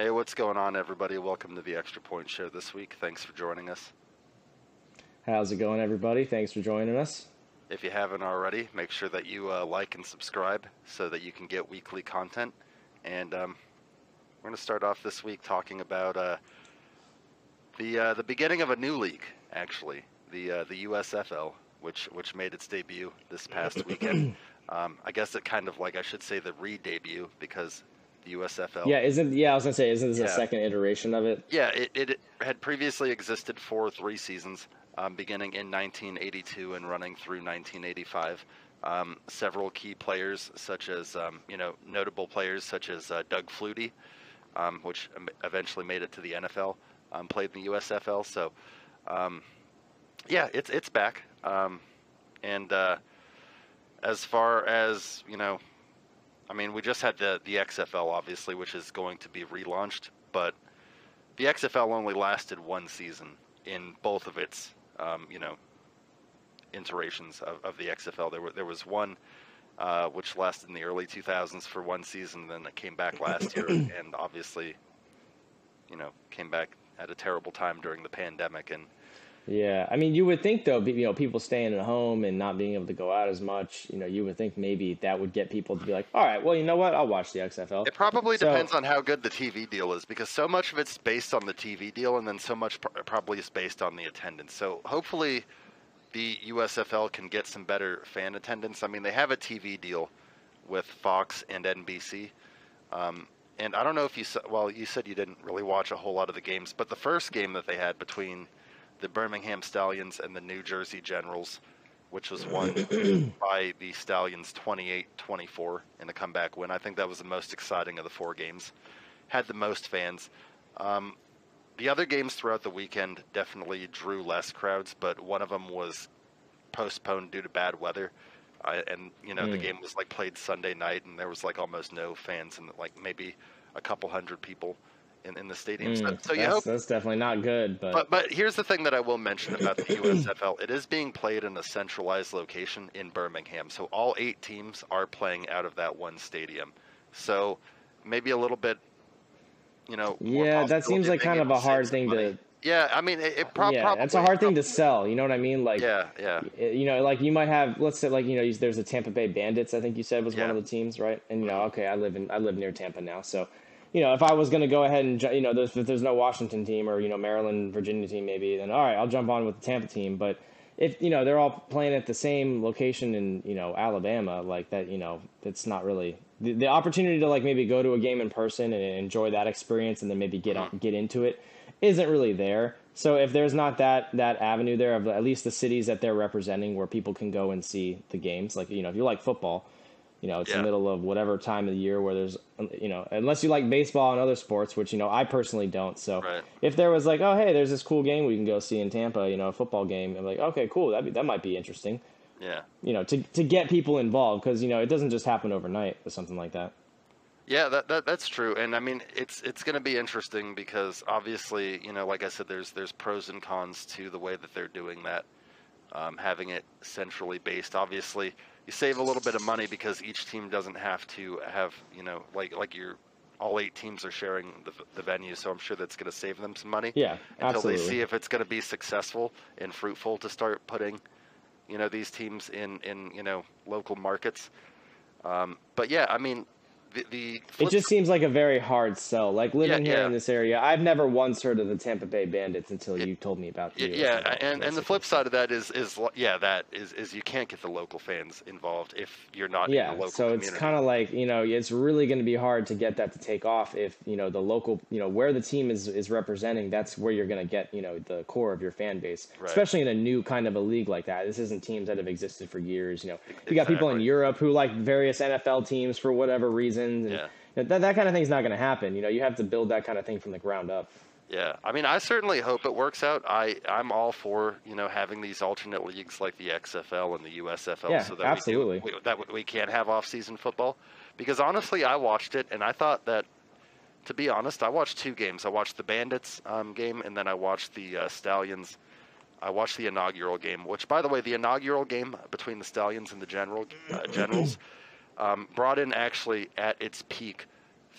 Hey, what's going on, everybody? Welcome to the Extra Point Show this week. Thanks for joining us. How's it going, everybody? Thanks for joining us. If you haven't already, make sure that you uh, like and subscribe so that you can get weekly content. And um, we're going to start off this week talking about uh, the uh, the beginning of a new league, actually, the uh, the USFL, which which made its debut this past weekend. Um, I guess it kind of like I should say the re-debut because the USFL. Yeah, isn't yeah? I was gonna say, isn't this Yeah. a second iteration of it? Yeah, it, it had previously existed for three seasons, um, beginning in 1982 and running through 1985. Um, several key players, such as um, you know notable players such as uh, Doug Flutie, um, which eventually made it to the NFL, um, played in the USFL. So, um, yeah, it's it's back. Um, and uh, as far as you know, I mean, we just had the the XFL, obviously, which is going to be relaunched, but the XFL only lasted one season in both of its, um, you know, iterations of, of the XFL. There were there was one uh, which lasted in the early 2000s for one season, then it came back last year, and obviously, you know, came back at a terrible time during the pandemic. And Yeah, I mean, you would think though, you know, people staying at home and not being able to go out as much, you know, you would think maybe that would get people to be like, all right, well, you know what, I'll watch the XFL. it probably So- depends on how good the TV deal is, because so much of it's based on the TV deal, and then so much pr- probably is based on the attendance. So hopefully, the USFL can get some better fan attendance. I mean, they have a TV deal with Fox and NBC. Um, and I don't know if you saw, well, you said you didn't really watch a whole lot of the games, but the first game that they had between the Birmingham Stallions and the New Jersey Generals, which was won by the Stallions 28 24 in the comeback win, I think that was the most exciting of the four games. Had the most fans. Um, the other games throughout the weekend definitely drew less crowds, but one of them was postponed due to bad weather. I, and you know the Mm. game was like played Sunday night, and there was like almost no fans, and like maybe a couple hundred people in, in the stadium. So, Mm, so you that's, hope. that's definitely not good, but, But but here's the thing that I will mention about the USFL: it is being played in a centralized location in Birmingham, so all eight teams are playing out of that one stadium. So maybe a little bit, you know. yeah, that seems like kind of a hard thing money. to. Yeah, I mean, it, it yeah, probably that's a hard thing to sell. You know what I mean? Like, Yeah, yeah, you know, like you might have, let's say, like you know, there's a Tampa Bay Bandits. I think you said was one of the teams, right? And you know, okay, I live in, I live near Tampa now, so you know, if I was going to go ahead and, you know, there's, if there's no Washington team or you know Maryland, Virginia team, maybe, then all right, I'll jump on with the Tampa team. But if you know they're all playing at the same location in you know Alabama, like that, you know, it's not really the, the opportunity to like maybe go to a game in person and enjoy that experience, and then maybe get on, mm-hmm. get into it, isn't really there. So if there's not that that avenue there of at least the cities that they're representing where people can go and see the games, like you know, if you like football, you know, it's Yeah. the middle of whatever time of the year where there's, you know, unless you like baseball and other sports, which you know I personally don't. So Right. if there was like, oh hey, there's this cool game we can go see in Tampa, you know, a football game, I'm like, okay, cool, that that might be interesting, yeah. you know, to to get people involved because you know it doesn't just happen overnight with something like that. Yeah, that, that that's true, and I mean it's it's going to be interesting because obviously, you know, like I said, there's there's pros and cons to the way that they're doing that, um, having it centrally based. Obviously, you save a little bit of money because each team doesn't have to have you know like like your all eight teams are sharing the the venue, so I'm sure that's going to save them some money Yeah, until absolutely. they see if it's going to be successful and fruitful to start putting, you know, these teams in in you know local markets. Um, but yeah, I mean, the the It just seems like a very hard sell. Like living Yeah, here yeah. in this area, I've never once heard of the Tampa Bay Bandits until Yeah. you told me about the Yeah, USFL, and, and the flip side of that is is yeah, that is is you can't get the local fans involved if you're not in Yeah, the local so it's kind of like you know it's really going to be hard to get that to take off if you know the local you know where the team is is representing. That's where you're going to get you know the core of your fan base, Right. especially in a new kind of a league like that. This isn't teams that have existed for years. You know, you got people in Europe who like various NFL teams for whatever reasons. And Yeah. That that kind of thing's not going to happen. You know, you have to build that kind of thing from the ground up. Yeah, I mean, I certainly hope it works out. I I'm all for you know having these alternate leagues like the XFL and the USFL, Yeah, so that absolutely. we, do, we that we can have off-season football. Because honestly, I watched it and I thought that, to be honest, I watched two games. I watched the Bandits um, game and then I watched the uh, Stallions. I watched the inaugural game, which, by the way, the inaugural game between the Stallions and the General uh, Generals um, brought in actually at its peak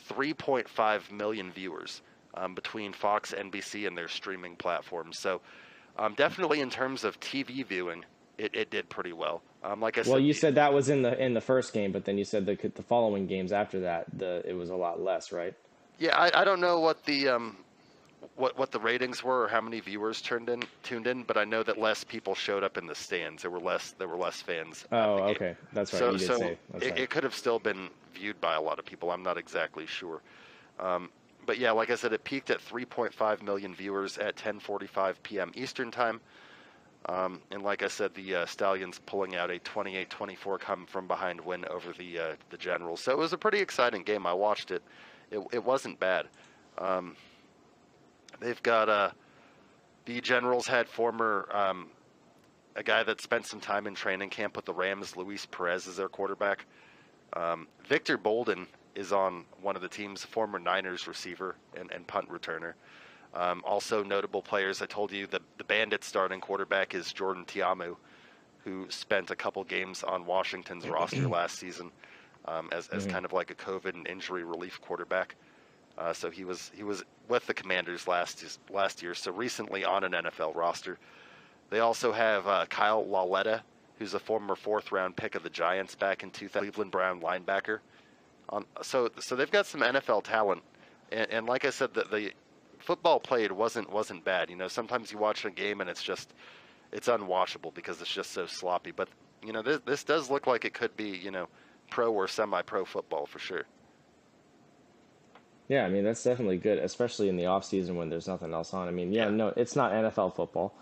3.5 million viewers um, between Fox, NBC, and their streaming platforms. So, um, definitely in terms of TV viewing, it, it did pretty well. Um, like I said, Well, you said that was in the in the first game, but then you said the the following games after that, the it was a lot less, right? yeah, I, I don't know what the um, what what the ratings were or how many viewers turned in tuned in, but I know that less people showed up in the stands. There were less there were less fans. Oh, okay, that's right. So so it, right. it could have still been viewed by a lot of people. I'm not exactly sure. Um, but yeah, like I said, it peaked at 3.5 million viewers at 10:45 p.m. Eastern time. Um, and like I said, the uh, Stallions pulling out a 28-24 come from behind win over the uh, the Generals. So it was a pretty exciting game. I watched it. It, it wasn't bad. Um, they've got uh, the Generals had former um, a guy that spent some time in training camp with the Rams, Luis Perez, is their quarterback. Um, Victor Bolden is on one of the team's former Niners receiver and, and punt returner. Um, also notable players. I told you the the Bandits starting quarterback is Jordan Ta'amu, who spent a couple games on Washington's roster last season um, as as Mhm. kind of like a COVID and injury relief quarterback. Uh, so he was he was with the Commanders last last year. So recently on an NFL roster. They also have uh, Kyle Lauletta, who's a former fourth round pick of the Giants back in 2000, Cleveland Brown linebacker. On so so they've got some NFL talent, and, and like I said, the, the football played wasn't wasn't bad. You know, sometimes you watch a game and it's just it's unwatchable because it's just so sloppy. But you know, this this does look like it could be you know pro or semi pro football for sure. Yeah, I mean that's definitely good, especially in the off season when there's nothing else on. I mean, yeah, Yeah. no, it's not NFL football,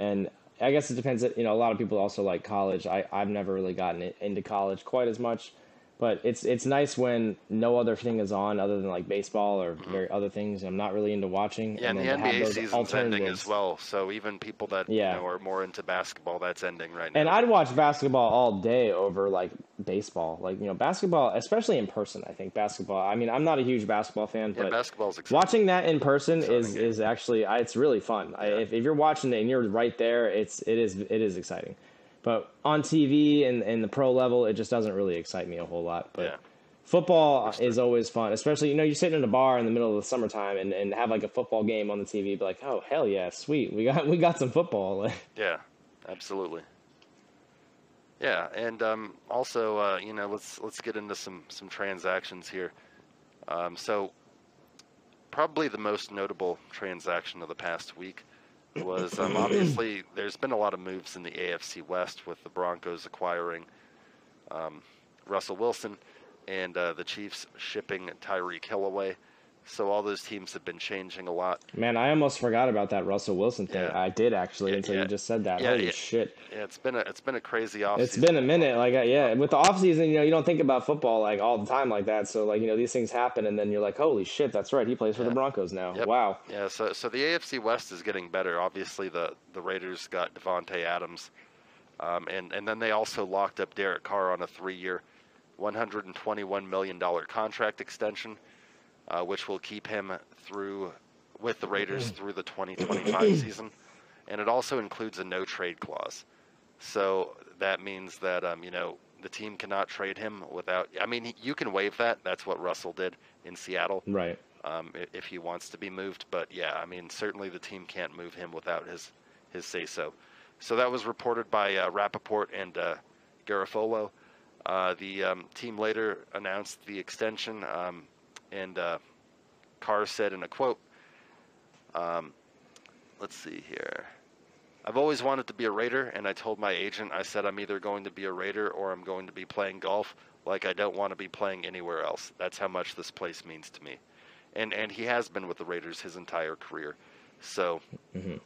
and I guess it depends. You know, a lot of people also like college. I I've never really gotten into college quite as much, but it's it's nice when no other thing is on other than like baseball or very other things. I'm not really into watching. Mm-hmm. Yeah, and, then the NBA season's ending as well. So even people that Yeah. you know are more into basketball, that's ending right now. And I'd watch basketball all day over like baseball. Like you know, basketball, especially in person. I think basketball. I mean, I'm not a huge basketball fan, yeah, but basketball's exciting. watching that in person Exciting is game. is actually I, it's really fun. I, if, if you're watching it and you're right there, it's it is it is exciting. But on TV and, and the pro level, it just doesn't really excite me a whole lot. But Yeah. football is always fun, especially you know you're sitting in a bar in the middle of the summertime and, and have like a football game on the TV. Be like, oh hell yeah, sweet, we got we got some football. Yeah, absolutely. Yeah, and um, also, uh, you know, let's let's get into some some transactions here. Um, so, probably the most notable transaction of the past week was um, obviously there's been a lot of moves in the AFC West with the Broncos acquiring um, Russell Wilson and uh, the Chiefs shipping Tyreek Hill away. So all those teams have been changing a lot. Man, I almost forgot about that Russell Wilson thing. Yeah. I did actually Yeah, until yeah. you just said that. Yeah, Holy shit. Yeah, it's been a it's been a crazy off. It's been a minute, like yeah. With the off season, you know, you don't think about football like all the time like that. So like you know, these things happen, and then you're like, holy shit, that's right. He plays for the Broncos now. Yep. Wow. Yeah, so so the AFC West is getting better. Obviously, the the Raiders got Davante Adams, um, and and then they also locked up Derek Carr on a three-year, 121 million dollar contract extension, uh, which will keep him through with the Raiders through the 2025 season, and it also includes a no trade clause. So that means that um, you know the team cannot trade him without. I mean, you can waive that. That's what Russell did in Seattle Right. um, if he wants to be moved. But yeah, I mean, certainly the team can't move him without his his say so. So that was reported by uh, Rapoport and uh, Garafolo. Uh, the um, team later announced the extension, um, and uh, Carr said in a quote, um, "Let's see here." I've always wanted to be a Raider, and I told my agent, I said I'm either going to be a Raider or I'm going to be playing golf. Like I don't want to be playing anywhere else. That's how much this place means to me. And and he has been with the Raiders his entire career. So Mhm.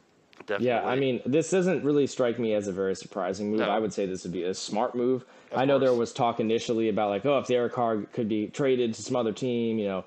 Definitely. Yeah, I mean, this doesn't really strike me as a very surprising move. No. I would say this would be a smart move. Of I know there was talk initially about like, oh, if Derek Carr could be traded to some other team, you know,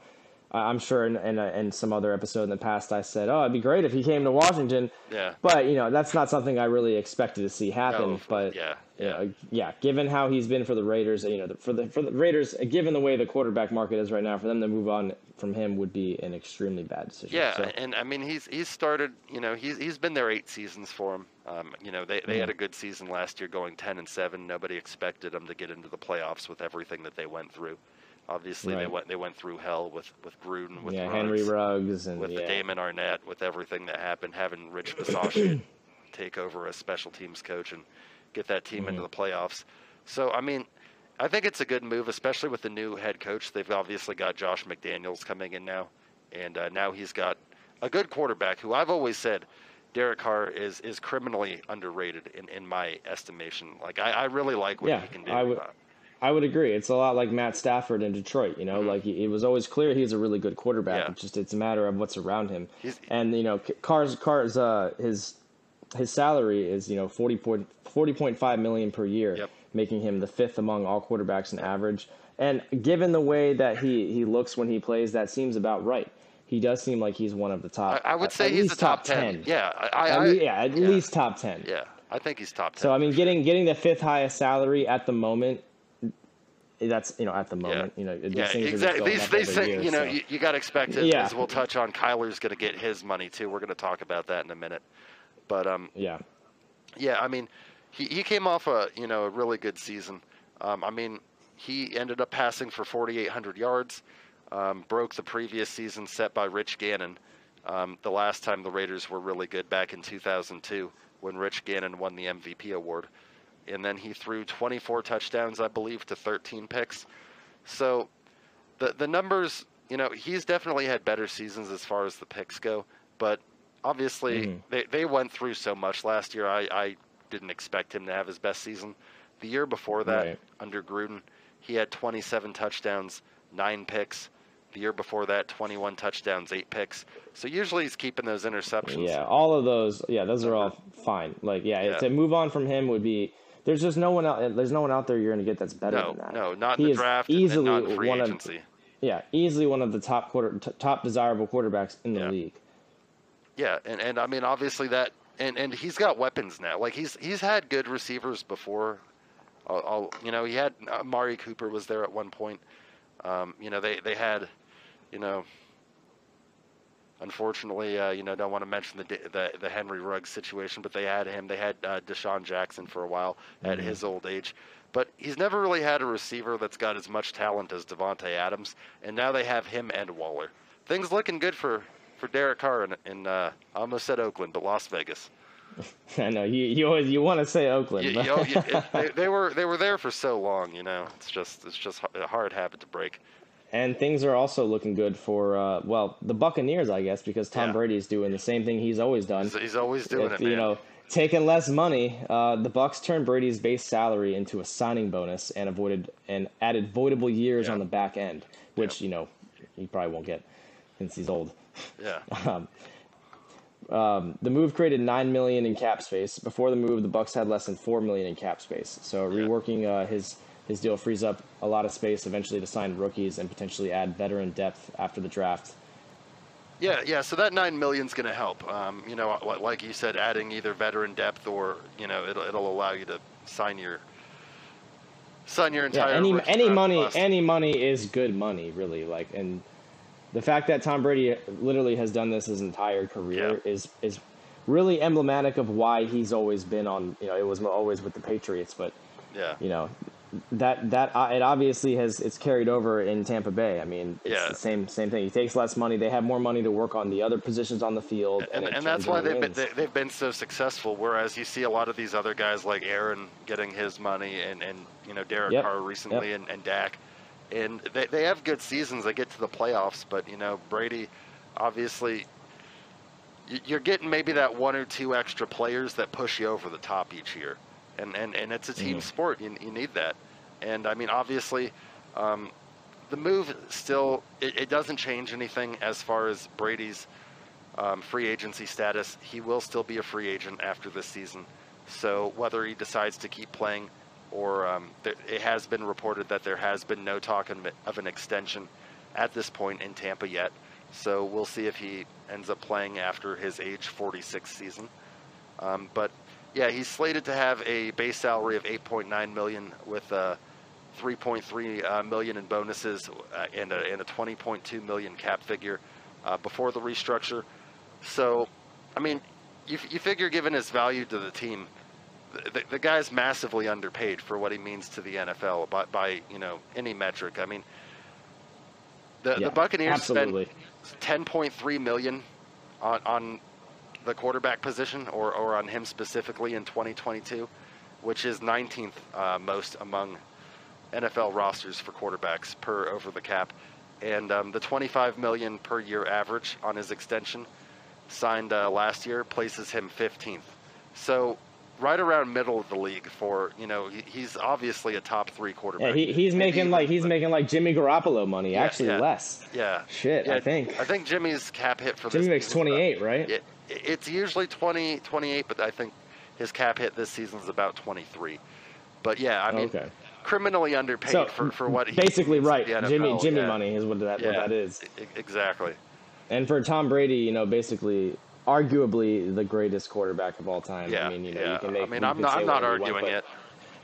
I'm sure in, in, a, in some other episode in the past I said, oh, it'd be great if he came to Washington. yeah. But you know, that's not something I really expected to see happen. No, but yeah, you yeah. know, yeah, given how he's been for the Raiders, you know, the- for the for the Raiders, given the way the quarterback market is right now, for them to move on from him would be an extremely bad decision. Yeah, So, and I mean he's he's started. You know he's he's been there eight seasons for him. Um, you know they they Mm. had a good season last year, going ten and seven. Nobody expected them to get into the playoffs with everything that they went through. Obviously, they went they went through hell with with Gruden, with yeah, Ruggs, Henry Ruggs and with yeah. the Damon Arnette, with everything that happened, having Rich Bisaccia take over as special teams coach and get that team into Mhm. the playoffs. So, I mean, I think it's a good move, especially with the new head coach. They've obviously got Josh McDaniels coming in now, and uh, now he's got a good quarterback who I've always said Derek Carr is is criminally underrated in, in my estimation. Like I, I really like what Yeah, he can do. I would- I would agree. It's a lot like Matt Stafford in Detroit. You know, Mhm. like it was always clear he's a really good quarterback. Yeah. It's just it's a matter of what's around him. he's, And you know, Carr's Carr's uh, his his salary is you know 40 point, 40.5 million per year, Yep. making him the fifth among all quarterbacks in average. And given the way that he he looks when he plays, that seems about right. He does seem like he's one of the top. I, I would say at he's the top ten. Yeah, I, I, At yeah, at yeah. least top ten. yeah, I think he's top ten. So I mean, getting getting the fifth highest salary at the moment, that's you know at the Yeah. moment, you know these Yeah, things exactly. These these things, year, you know, so. you, you got to expect it. Yeah. As we'll touch on, Kyler's going to get his money too. We're going to talk about that in a minute. But um, yeah, yeah, I mean, he, he came off a you know a really good season. Um, I mean, he ended up passing for 4,800 yards, um, broke the previous season set by Rich Gannon. Um, the last time the Raiders were really good back in 2002 when Rich Gannon won the MVP award, and then he threw 24 touchdowns, I believe, to 13 picks. So the the numbers, you know, he's definitely had better seasons as far as the picks go, but obviously Mhm. they they went through so much last year. I I didn't expect him to have his best season. The year before that, Right. under Gruden, he had 27 touchdowns, nine picks. The year before that, 21 touchdowns, eight picks. So usually he's keeping those interceptions. yeah, all of those, yeah, those are all fine. Like, yeah, Yeah. to move on from him would be. There's just no one out. There's no one out there you're going to get that's better No, than that. no, not He in the draft easily not in free one of- Yeah, easily one of the top quarter, t- top desirable quarterbacks in the Yeah. league. Yeah, and, and I mean obviously that and, and he's got weapons now. Like he's he's had good receivers before. I'll, I'll you know he had uh, Mari Cooper was there at one point. Um, you know they they had, you know. Unfortunately, uh, you know, don't want to mention the, the the Henry Ruggs situation, but they had him. They had uh, DeSean Jackson for a while at Mhm. his old age, but he's never really had a receiver that's got as much talent as Davante Adams, and now they have him and Waller. Things looking good for for Derek Carr in, in uh, I almost said Oakland, but Las Vegas. I know you. You always you want to say Oakland. You, you you- it- they, they were they were there for so long, you know. It's just it's just a hard habit to break. And things are also looking good for uh, well the Buccaneers, I guess, because Tom Yeah. Brady's doing the same thing he's always done. He's, he's always doing If, it, man. you know, taking less money, uh, the Bucks turned Brady's base salary into a signing bonus and avoided and added voidable years Yeah. on the back end, which you know he probably won't get since he's old. yeah, Um, um, the move created nine million in cap space. Before the move, the Bucks had less than four million in cap space. So Yeah. reworking uh, his his deal frees up a lot of space eventually to sign rookies and potentially add veteran depth after the draft. yeah, yeah. So that nine million's going to help. Um, you know, like you said, adding either veteran depth or you know it'll it'll allow you to sign your sign your entire. Yeah, any any money any money is good money, really. Like, and the fact that Tom Brady literally has done this his entire career is is really emblematic of why he's always been on. You know, it was always with the Patriots, but yeah. you know that that uh, it obviously has it's carried over in Tampa Bay. I mean, it's Yeah. the same same thing. He takes less money. They have more money to work on the other positions on the field, and, it and that's why they've been, they, they've been so successful. Whereas you see a lot of these other guys like Aaron getting his money, and, and you know Derek Yep, Carr recently, and, and Dak, and they they have good seasons. They get to the playoffs, but you know Brady, obviously, you're getting maybe that one or two extra players that push you over the top each year, and and, and it's a team Mhm. sport. You, you need that, and I mean obviously. Um, the move still it, it doesn't change anything as far as Brady's um, free agency status. He will still be a free agent after this season. So whether he decides to keep playing, or um, it has been reported that there has been no talk of of an extension at this point in Tampa yet. So we'll see if he ends up playing after his age 46 season. Um, but yeah, he's slated to have a base salary of 8.9 million with uh, 3.3 uh, million in bonuses uh, and, a, and a 20.2 million cap figure uh, before the restructure. So, I mean, you, you figure given his value to the team, the, the, the guy's massively underpaid for what he means to the NFL by, by you know any metric. I mean, The, Yeah, the Buccaneers absolutely. spent 10.3 million on on the quarterback position, or or on him specifically in 2022, which is 19th uh, most among NFL rosters for quarterbacks per over the cap, and um, the 25 million per year average on his extension signed uh, last year places him 15th. So right around middle of the league for you know he, he's obviously a top three quarterback. Yeah, he, he's making like he's making like Jimmy Garoppolo money. Yeah, actually, yeah. less. yeah Shit, I think. I think Jimmy's cap hit for Jimmy this makes about- 28, right? It, it's usually 20, 28, but I think his cap hit this season is about 23. But yeah, I mean, okay. criminally underpaid So for, for what he basically right, Jimmy Jimmy yeah. money is what that Yeah. what that is. Exactly. And for Tom Brady, you know, basically, arguably the greatest quarterback of all time. Yeah. I mean, you know, yeah. you can make. I mean, I'm not, I'm not you want, arguing but, it.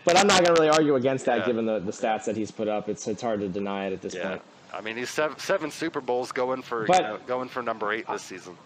But I'm not going to really argue against that, Yeah. given the, the stats that he's put up. It's it's hard to deny it at this Yeah. point. I mean, he's seven, seven Super Bowls going for But- you know, going for number eight this season.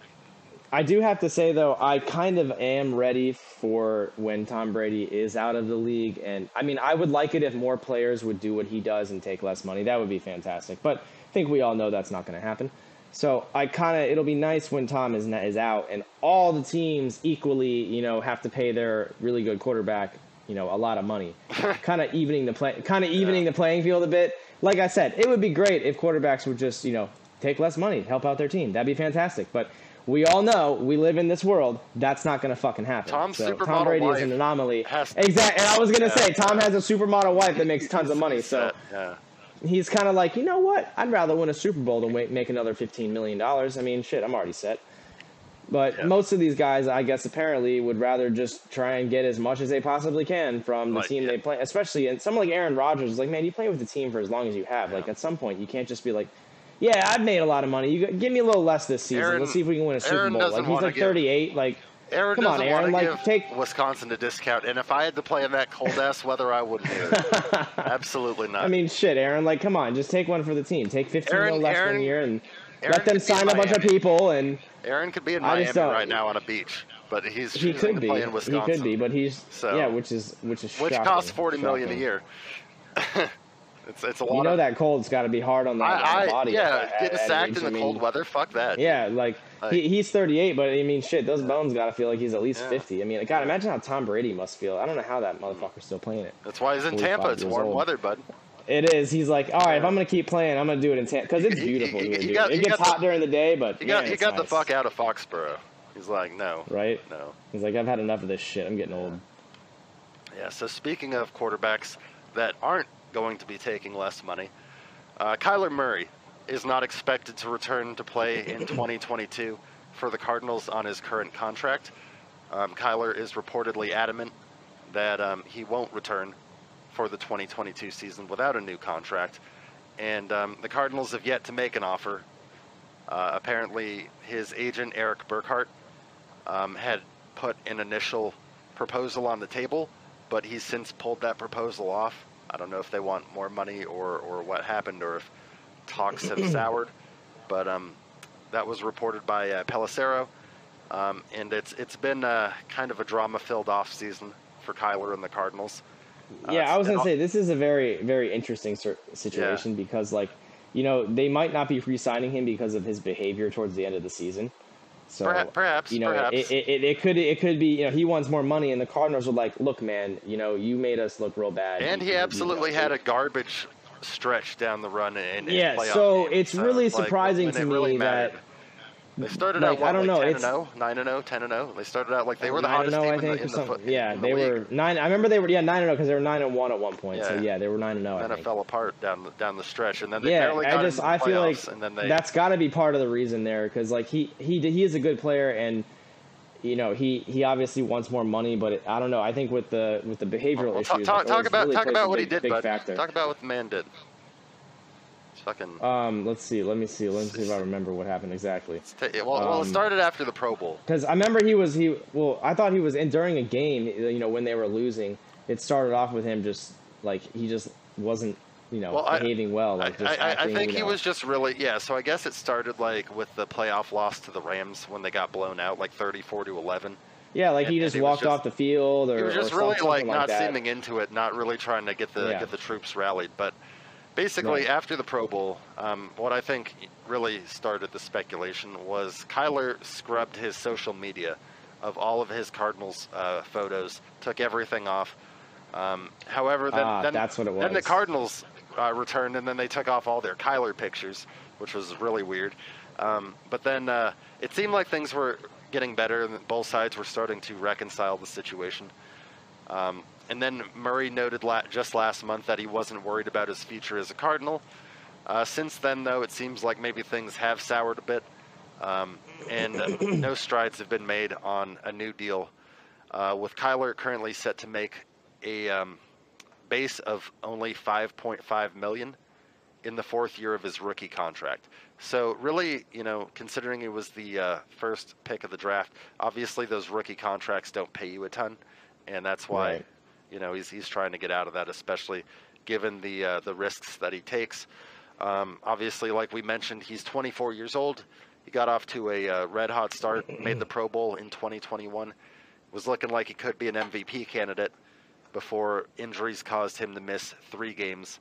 I do have to say though, I kind of am ready for when Tom Brady is out of the league, and I mean, I would like it if more players would do what he does and take less money. That would be fantastic. But I think we all know that's not going to happen. So I kind of it'll be nice when Tom is is out and all the teams equally, you know, have to pay their really good quarterback, you know, a lot of money, kind of evening the play, kind of evening the playing field a bit. Like I said, it would be great if quarterbacks would just, you know, take less money, help out their team. That'd be fantastic. But we all know we live in this world. That's not going to fucking happen. Tom's so Tom Brady is an anomaly. Exactly. And I was going to Yeah. say Tom has a supermodel wife that makes tons of money. So yeah. he's kind of like, you know what? I'd rather win a Super Bowl than wait, make another fifteen million dollars. I mean, shit, I'm already set. But most of these guys, I guess, apparently would rather just try and get as much as they possibly can from the Like, team they play. Especially, and someone like Aaron Rodgers is like, man, you play with the team for as long as you have. Like at some point, you can't just be like, yeah, I've made a lot of money. You give me a little less this season. Aaron- Let's see if we can win a Super Aaron Bowl. Like he's like give- 38. Like Aaron Come on, Aaron, like, give take- Wisconsin a discount, and if I had to play in that cold ass weather, I wouldn't. Absolutely not. I mean, shit, Aaron. Like, come on, just take one for the team. Take 15 Aaron- less Aaron- one year and Aaron let them could be in sign a bunch of people and. Aaron could be in Miami right now on a beach, but he's He could to be. play in He could be, but he's So- yeah, which is which is which shocking, costs forty million a year. it's it's a lot. You know of, that cold's got to be hard on the, I, body. yeah, at getting at sacked age. in the I mean, cold weather. Fuck that. Yeah, like Like- he, he's 38, but I mean, shit, those bones got to feel like he's at least Yeah. 50. I mean, God, imagine how Tom Brady must feel. I don't know how that motherfucker's still playing it. That's why he's in Tampa. It's warm old. weather, bud. It is. He's like, all right, if I'm gonna keep playing, I'm gonna do it in Tampa because it's beautiful here, you dude. got- it gets got the- hot during the day, but He got man, he got the fuck out of Foxborough. He's like, no, right. no. He's like, I've had enough of this shit. I'm getting old. Yeah. So speaking of quarterbacks that aren't going to be taking less money, uh, Kyler Murray is not expected to return to play in 2022 for the Cardinals on his current contract. Um, Kyler is reportedly adamant that um, he won't return for the 2022 season without a new contract, and um, the Cardinals have yet to make an offer. Uh, apparently, his agent Erik Burkhardt um, had put an initial proposal on the table, but he's since pulled that proposal off. I don't know if they want more money or, or what happened or if talks have soured, but um, that was reported by uh, Pelissero, um, and it's it's been uh, kind of a drama-filled off season for Kyler and the Cardinals. Uh, Yeah, I was gonna say this is a very, very interesting situation because, like, you know, they might not be re-signing him because of his behavior towards the end of the season. So perhaps, you know, perhaps. It, it, it, it could it could be you know he wants more money, and the Cardinals are like, look, man, you know, you made us look real bad. and he you absolutely know, had a garbage stretch down the run in, in Yeah, so it's really like, surprising when to it really me mattered. They started like, out what, I don't like know, 10 it's- and 0, 9 and 0, 10 and 0. They started out like they were the hottest and team I in the, think, in or the, something. yeah, in the they were nine. I remember they were yeah nine and zero because they were nine and one at one point. So Yeah. yeah, they were nine and zero. I then it fell apart down the, down the stretch, and then they yeah, barely I just the I feel like and they that's got to be part of the reason there because like he he he is a good player and you know he he obviously wants more money, but it, I don't know. I think with the with the behavioral Well, issues, talk, talk about really talk about what big, he did, big bud. factor. Talk about what the man did. It's fucking. Um, let's see. Let me see. Let me see if I remember what happened exactly. it's ta- well, well, it um, started after the Pro Bowl. Because I remember he was he well I thought he was in during a game you know when they were losing it started off with him just like he just wasn't you know Well, I- behaving well I, like just I, I acting, think you he was just really yeah. So I guess it started like with the playoff loss to the Rams when they got blown out like 34 to 11. yeah like and- he just he walked just- off the field or He was just some- really like not that. seeming into it, not really trying to get the Yeah. get the troops rallied. But basically, Right. after the Pro Bowl, um, what I think really started the speculation was Kyler scrubbed his social media of all of his Cardinals uh, photos, took everything off. Um, however, then, Ah, then, that's what it then the. Cardinals uh, returned, and then they took off all their Kyler pictures, which was really weird. Um, but then uh, it seemed like things were getting better, and both sides were starting to reconcile the situation. Um, and then Murray noted la- just last month that he wasn't worried about his future as a Cardinal. Uh, since then, though, it seems like maybe things have soured a bit, um, and uh, no strides have been made on a new deal. Uh, with Kyler currently set to make a um, base of only 5.5 million in the fourth year of his rookie contract. So really, you know, considering it was the uh, first pick of the draft, obviously those rookie contracts don't pay you a ton, and that's why, Right. You know, he's he's trying to get out of that, especially given the uh, the risks that he takes. Um, obviously, like we mentioned, he's 24 years old. He got off to a uh, red hot start, made the Pro Bowl in 2021. Was looking like he could be an MVP candidate before injuries caused him to miss three games,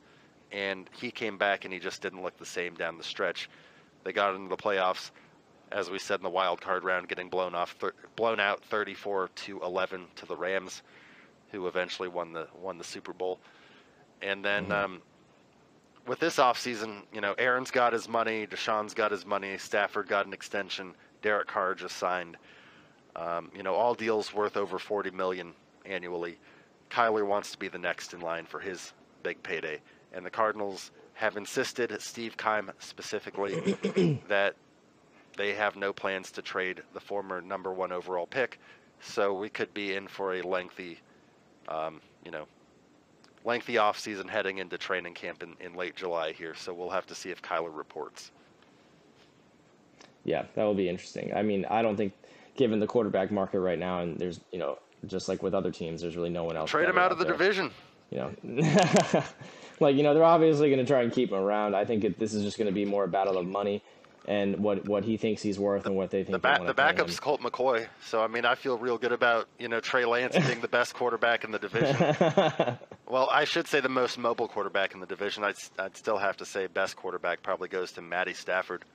and he came back and he just didn't look the same down the stretch. They got into the playoffs, as we said in the wild card round, getting blown off, thir- blown out 34 to 11 to the Rams, who eventually won the won the Super Bowl. And then um, with this offseason, you know, Aaron's got his money, Deshaun's got his money, Stafford got an extension, Derek Carr just signed. Um, you know, all deals worth over 40 million annually. Kyler wants to be the next in line for his big payday, and the Cardinals have insisted, Steve Keim specifically, that they have no plans to trade the former number one overall pick. So we could be in for a lengthy, um, you know, lengthy offseason heading into training camp in, in late July here. So we'll have to see if Kyler reports. Yeah, that will be interesting. I mean, I don't think, given the quarterback market right now, and there's, you know, just like with other teams, there's really no one else. Trade him out of the there. division. You know, like you know, they're obviously going to try and keep him around. I think it, this is just going to be more a battle of money and what what he thinks he's worth and what they think. The, back, the pay him. backup's Colt McCoy. So, I mean, I feel real good about, you know, Trey Lance being the best quarterback in the division. Well, I should say the most mobile quarterback in the division. I'd, I'd still have to say best quarterback probably goes to Matty Stafford,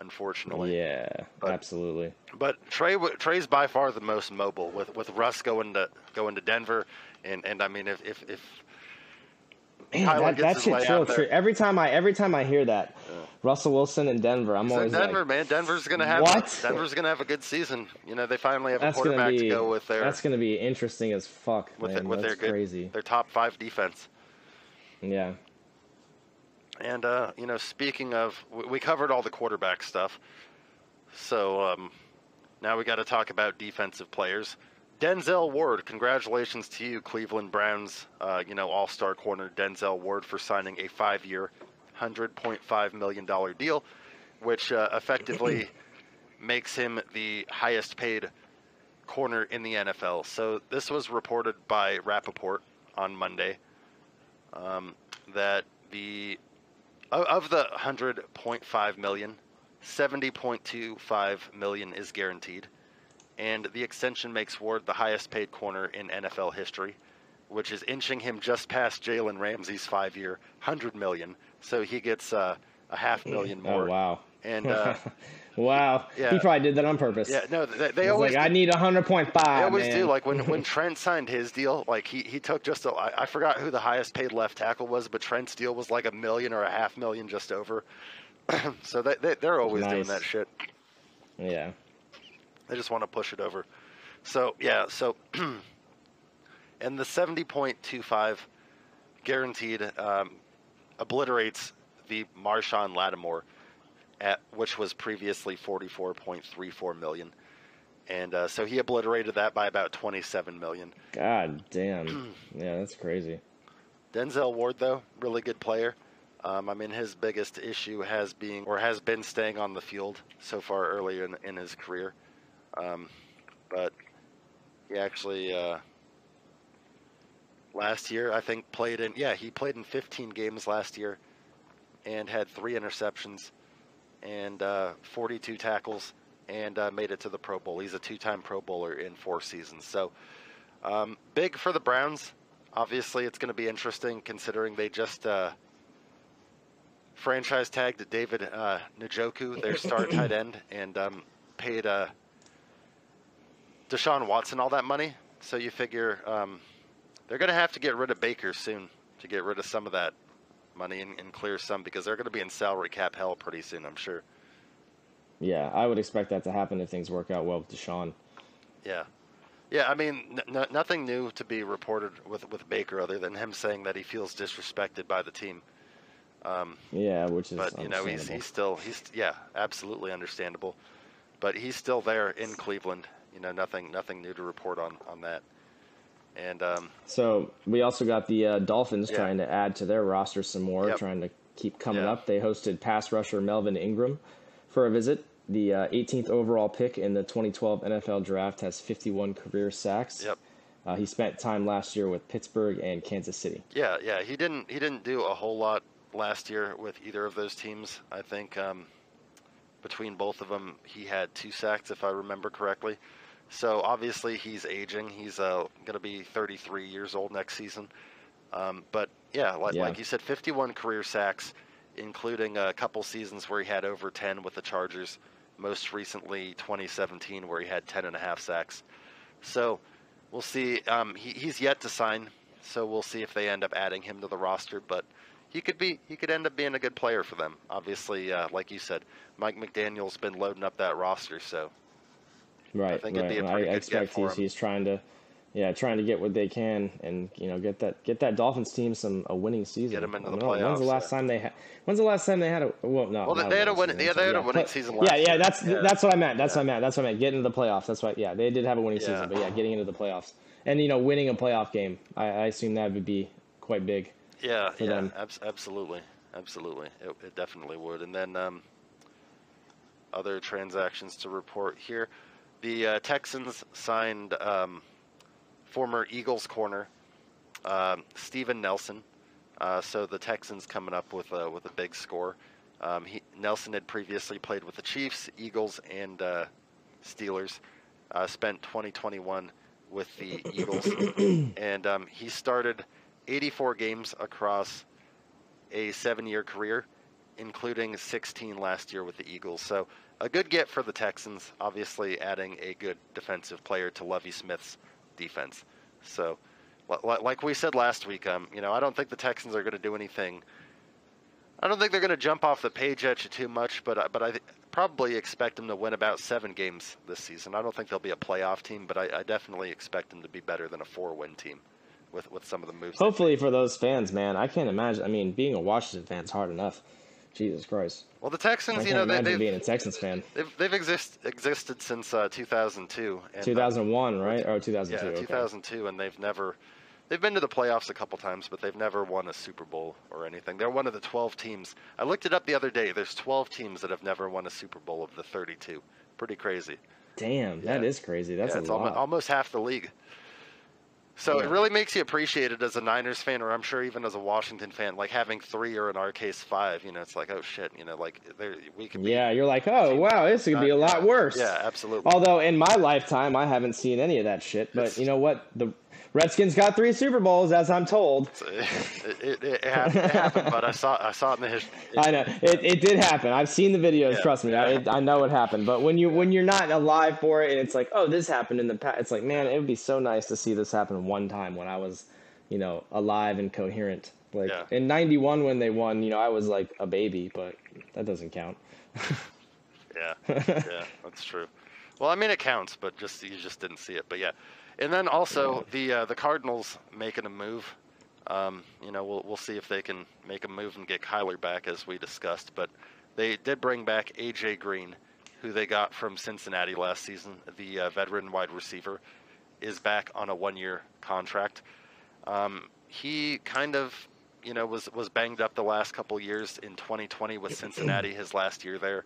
unfortunately. yeah, But- absolutely. But Trey Trey's by far the most mobile with, with Russ going to going to Denver, and, and I mean if if, if Man, Kyler that, that his shit's way real true. Every time I every time I hear that, Russell Wilson in Denver, I'm He's always Denver, like, man, Denver's gonna have What? Denver's gonna have a good season. You know they finally have a that's gonna quarterback be to go with their that's gonna be interesting as fuck, with, man. their, with that's their good crazy. their top five defense. Yeah. And uh, you know, speaking of, we, we covered all the quarterback stuff, so um, now we got to talk about defensive players. Denzel Ward, congratulations to you, Cleveland Browns. Uh, you know, All-Star corner Denzel Ward for signing a five-year, hundred point five million dollar deal, which uh, effectively makes him the highest-paid corner in the NFL. So this was reported by Rapoport on Monday um, that the of, of the 100.5 million, 70.25 million is guaranteed, and the extension makes Ward the highest paid corner in NFL history, which is inching him just past Jalen Ramsey's five-year 100 million. So he gets uh, a half million more. Oh wow. And uh, wow. yeah. He probably did that on purpose. yeah, no, they, they always like, I need a hundred point five. They always man. do. Like when when Trent signed his deal, like he, he took just a I, I forgot who the highest paid left tackle was, but Trent's deal was like a million or a half million just over. so they, they they're always doing that shit. Yeah. They just want to push it over. So yeah, so and the seventy point two five guaranteed um, obliterates the Marshon Lattimore, at which was previously forty four point three four million, and uh, so he obliterated that by about twenty seven million. God damn. yeah, that's crazy. Denzel Ward, though, really good player. Um, I mean, his biggest issue has been or has been staying on the field so far early in, in his career. Um, but he actually uh, last year, I think, played in yeah he played in 15 games last year and had three interceptions and uh, 42 tackles and uh, made it to the Pro Bowl. He's a two-time Pro Bowler in four seasons. So um, big for the Browns. Obviously, it's going to be interesting considering they just uh, franchise tagged David uh, Njoku, their star tight end, and um, paid uh, Deshaun Watson all that money. So you figure um, they're going to have to get rid of Baker soon to get rid of some of that money and, and clear some because they're going to be in salary cap hell pretty soon, I'm sure. Yeah, I would expect that to happen if things work out well with Deshaun. Yeah. Yeah, I mean, n- nothing new to be reported with with Baker other than him saying that he feels disrespected by the team. Um, yeah, which is. But you know, he's he's still he's yeah, absolutely understandable. But he's still there in Cleveland. You know, nothing nothing new to report on on that. And um, so we also got the uh, Dolphins yeah. trying to add to their roster some more, yep. trying to keep coming yep. up. They hosted pass rusher Melvin Ingram for a visit. The uh, 18th overall pick in the 2012 NFL Draft has 51 career sacks. Yep. Uh, he spent time last year with Pittsburgh and Kansas City. Yeah, yeah. He didn't he didn't do a whole lot last year with either of those teams. I think um, between both of them, he had two sacks, if I remember correctly. So obviously he's aging. He's uh, going to be 33 years old next season. Um, but yeah like, yeah, like you said, 51 career sacks, including a couple seasons where he had over 10 with the Chargers. Most recently, 2017, where he had 10 and a half sacks. So we'll see. Um, he, he's yet to sign, so we'll see if they end up adding him to the roster. But he could be he could end up being a good player for them. Obviously, uh, like you said, Mike McDaniel's been loading up that roster, so Right, I think right. it'd be a pretty I, good expect he's, he's trying to, yeah, trying to get what they can, and you know, get that get that Dolphins team some a winning season. Get them into the playoffs. When's the last time they had? When's the last time they had a? Well, no. Well, they had a winning. Yeah, they had a winning season. Last yeah, yeah, that's yeah. that's what I meant. That's yeah. what I meant. That's what I meant. Getting into the playoffs. That's what. Yeah, they did have a winning yeah. season, but yeah, getting into the playoffs and you know, winning a playoff game. I, I assume that would be quite big. Yeah, yeah, ab- absolutely, absolutely. It, it, definitely would. And then um, other transactions to report here. The uh, Texans signed um, former Eagles corner um, Steven Nelson. Uh, so the Texans coming up with a, with a big score. Um, he, Nelson had previously played with the Chiefs, Eagles, and uh, Steelers. Uh, spent 2021 with the Eagles, and um, he started 84 games across a seven-year career, including 16 last year with the Eagles. So a good get for the Texans, obviously adding a good defensive player to Lovie Smith's defense. So, like we said last week, um, you know, I don't think the Texans are going to do anything. I don't think they're going to jump off the page at you too much, but but I probably expect them to win about seven games this season. I don't think they'll be a playoff team, but I, I definitely expect them to be better than a four-win team with with some of the moves. Hopefully for those fans, man. I can't imagine. I mean, being a Washington fan is hard enough. Jesus Christ. Well, the Texans, you know, they, have being a Texans fan. They've, they've exist, existed since uh, 2002. And, 2001, uh, right? Or 2002. Yeah, 2002, and they've never. They've been to the playoffs a couple times, but they've never won a Super Bowl or anything. They're one of the 12 teams. I looked it up the other day. There's 12 teams that have never won a Super Bowl of the 32. Pretty crazy. Damn, that is crazy. That's yeah, a lot. Almost half the league. So yeah. it really makes you appreciate it as a Niners fan, or I'm sure even as a Washington fan, like having three or in our case five. You know, it's like oh shit, you know, like there we can. Yeah, you're like oh wow, this could be a lot worse. Yeah, absolutely. Although in my lifetime, I haven't seen any of that shit. But it's, you know what, the Redskins got three Super Bowls, as I'm told. It, it, it, happened, but I saw I saw it in the history. I know it, it did happen. I've seen the videos. Yeah, trust me. I, I know it happened. But when you when you're not alive for it, and it's like, oh, this happened in the past. It's like, man, it would be so nice to see this happen one time when I was, you know, alive and coherent. Like yeah. in '91 when they won, you know, I was like a baby, but that doesn't count. yeah, yeah, that's true. Well, I mean, it counts, but just you just didn't see it. But yeah, and then also the uh, the Cardinals making a move. Um, you know, we'll we'll see if they can make a move and get Kyler back as we discussed. But they did bring back AJ Green, who they got from Cincinnati last season. The uh, veteran wide receiver is back on a one-year contract. Um, he kind of, you know, was was banged up the last couple years in 2020 with Cincinnati, his last year there.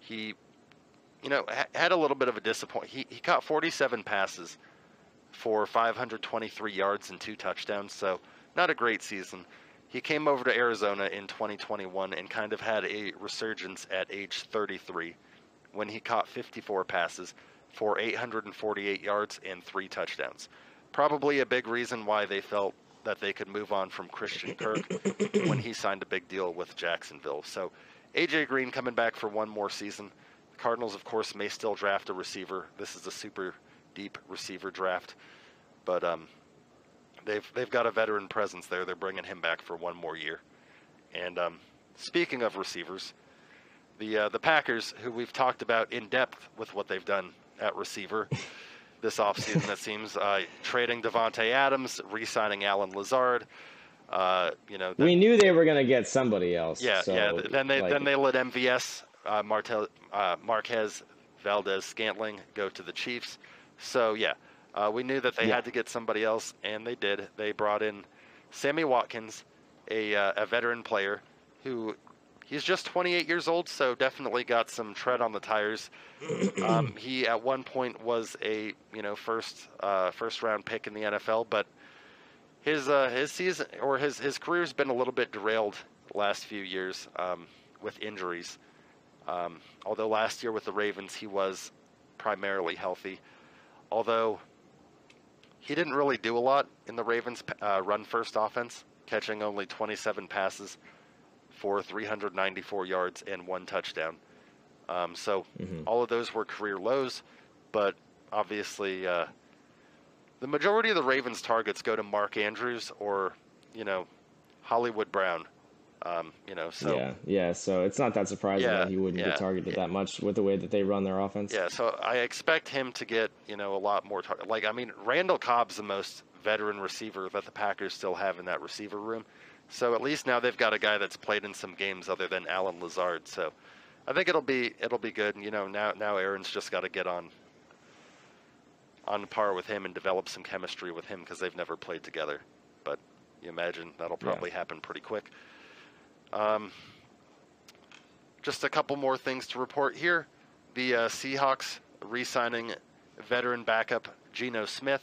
He, you know, ha- had a little bit of a disappointment. He he caught 47 passes for 523 yards and two touchdowns, so not a great season. He came over to Arizona in 2021 and kind of had a resurgence at age 33 when he caught 54 passes for 848 yards and three touchdowns. Probably a big reason why they felt that they could move on from Christian Kirk when he signed a big deal with Jacksonville. So AJ Green coming back for one more season. The Cardinals, of course, may still draft a receiver. This is a super deep receiver draft, but um, they've they've got a veteran presence there. They're bringing him back for one more year. And um, speaking of receivers, the uh, the Packers, who we've talked about in depth with what they've done at receiver this offseason, it seems, uh, trading Davante Adams, re-signing Allen Lazard. Uh, you know, we knew they were going to get somebody else. Yeah, so, yeah. Then they like, then they let MVS, uh, Martel, uh, Marquez, Valdes, Scantling go to the Chiefs. So yeah, uh, we knew that they yeah. had to get somebody else, and they did. They brought in Sammy Watkins, a uh, a veteran player who he's just 28 years old, so definitely got some tread on the tires. Um, he at one point was a you know first uh, first round pick in the NFL, but his uh, his season or his his career's been a little bit derailed the last few years um, with injuries. Um, although last year with the Ravens he was primarily healthy, although he didn't really do a lot in the Ravens' uh, run first offense, catching only 27 passes for 394 yards and one touchdown. Um, so mm-hmm. all of those were career lows, but obviously uh, the majority of the Ravens' targets go to Mark Andrews or you know Hollywood Brown. Um, you know, so yeah, yeah. So it's not that surprising yeah, that he wouldn't yeah, get targeted yeah. that much with the way that they run their offense. Yeah, so I expect him to get you know a lot more target. Like I mean, Randall Cobb's the most veteran receiver that the Packers still have in that receiver room. So at least now they've got a guy that's played in some games other than Allen Lazard. So I think it'll be it'll be good. You know, now now Aaron's just got to get on on par with him and develop some chemistry with him because they've never played together. But you imagine that'll probably happen pretty quick. Um, just a couple more things to report here. The uh, Seahawks re-signing veteran backup Geno Smith.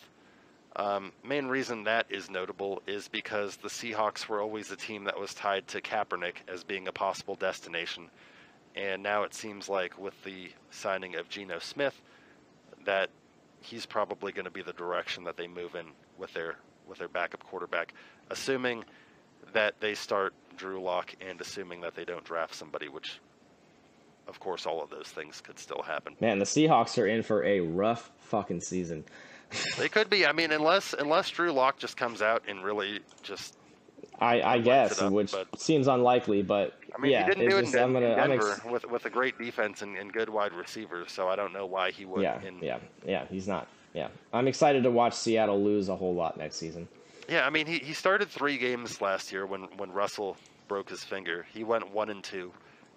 Um, main reason that is notable is because the Seahawks were always a team that was tied to Kaepernick as being a possible destination. And now it seems like with the signing of Geno Smith, that he's probably going to be the direction that they move in with their with their backup quarterback, assuming that they start Drew Lock and assuming that they don't draft somebody, which of course all of those things could still happen. Man, the Seahawks are in for a rough fucking season they could be. I mean, unless unless Drew Lock just comes out and really just. I, I guess, up, which but, seems unlikely, but I mean, yeah, he didn't do it just, in, gonna, in Denver ex- with with a great defense and, and, good wide receivers, so I don't know why he would. Yeah, in, yeah, yeah. He's not. Yeah, I'm excited to watch Seattle lose a whole lot next season. Yeah, I mean, he, he started three games last year when when Russell broke his finger. He went one and two,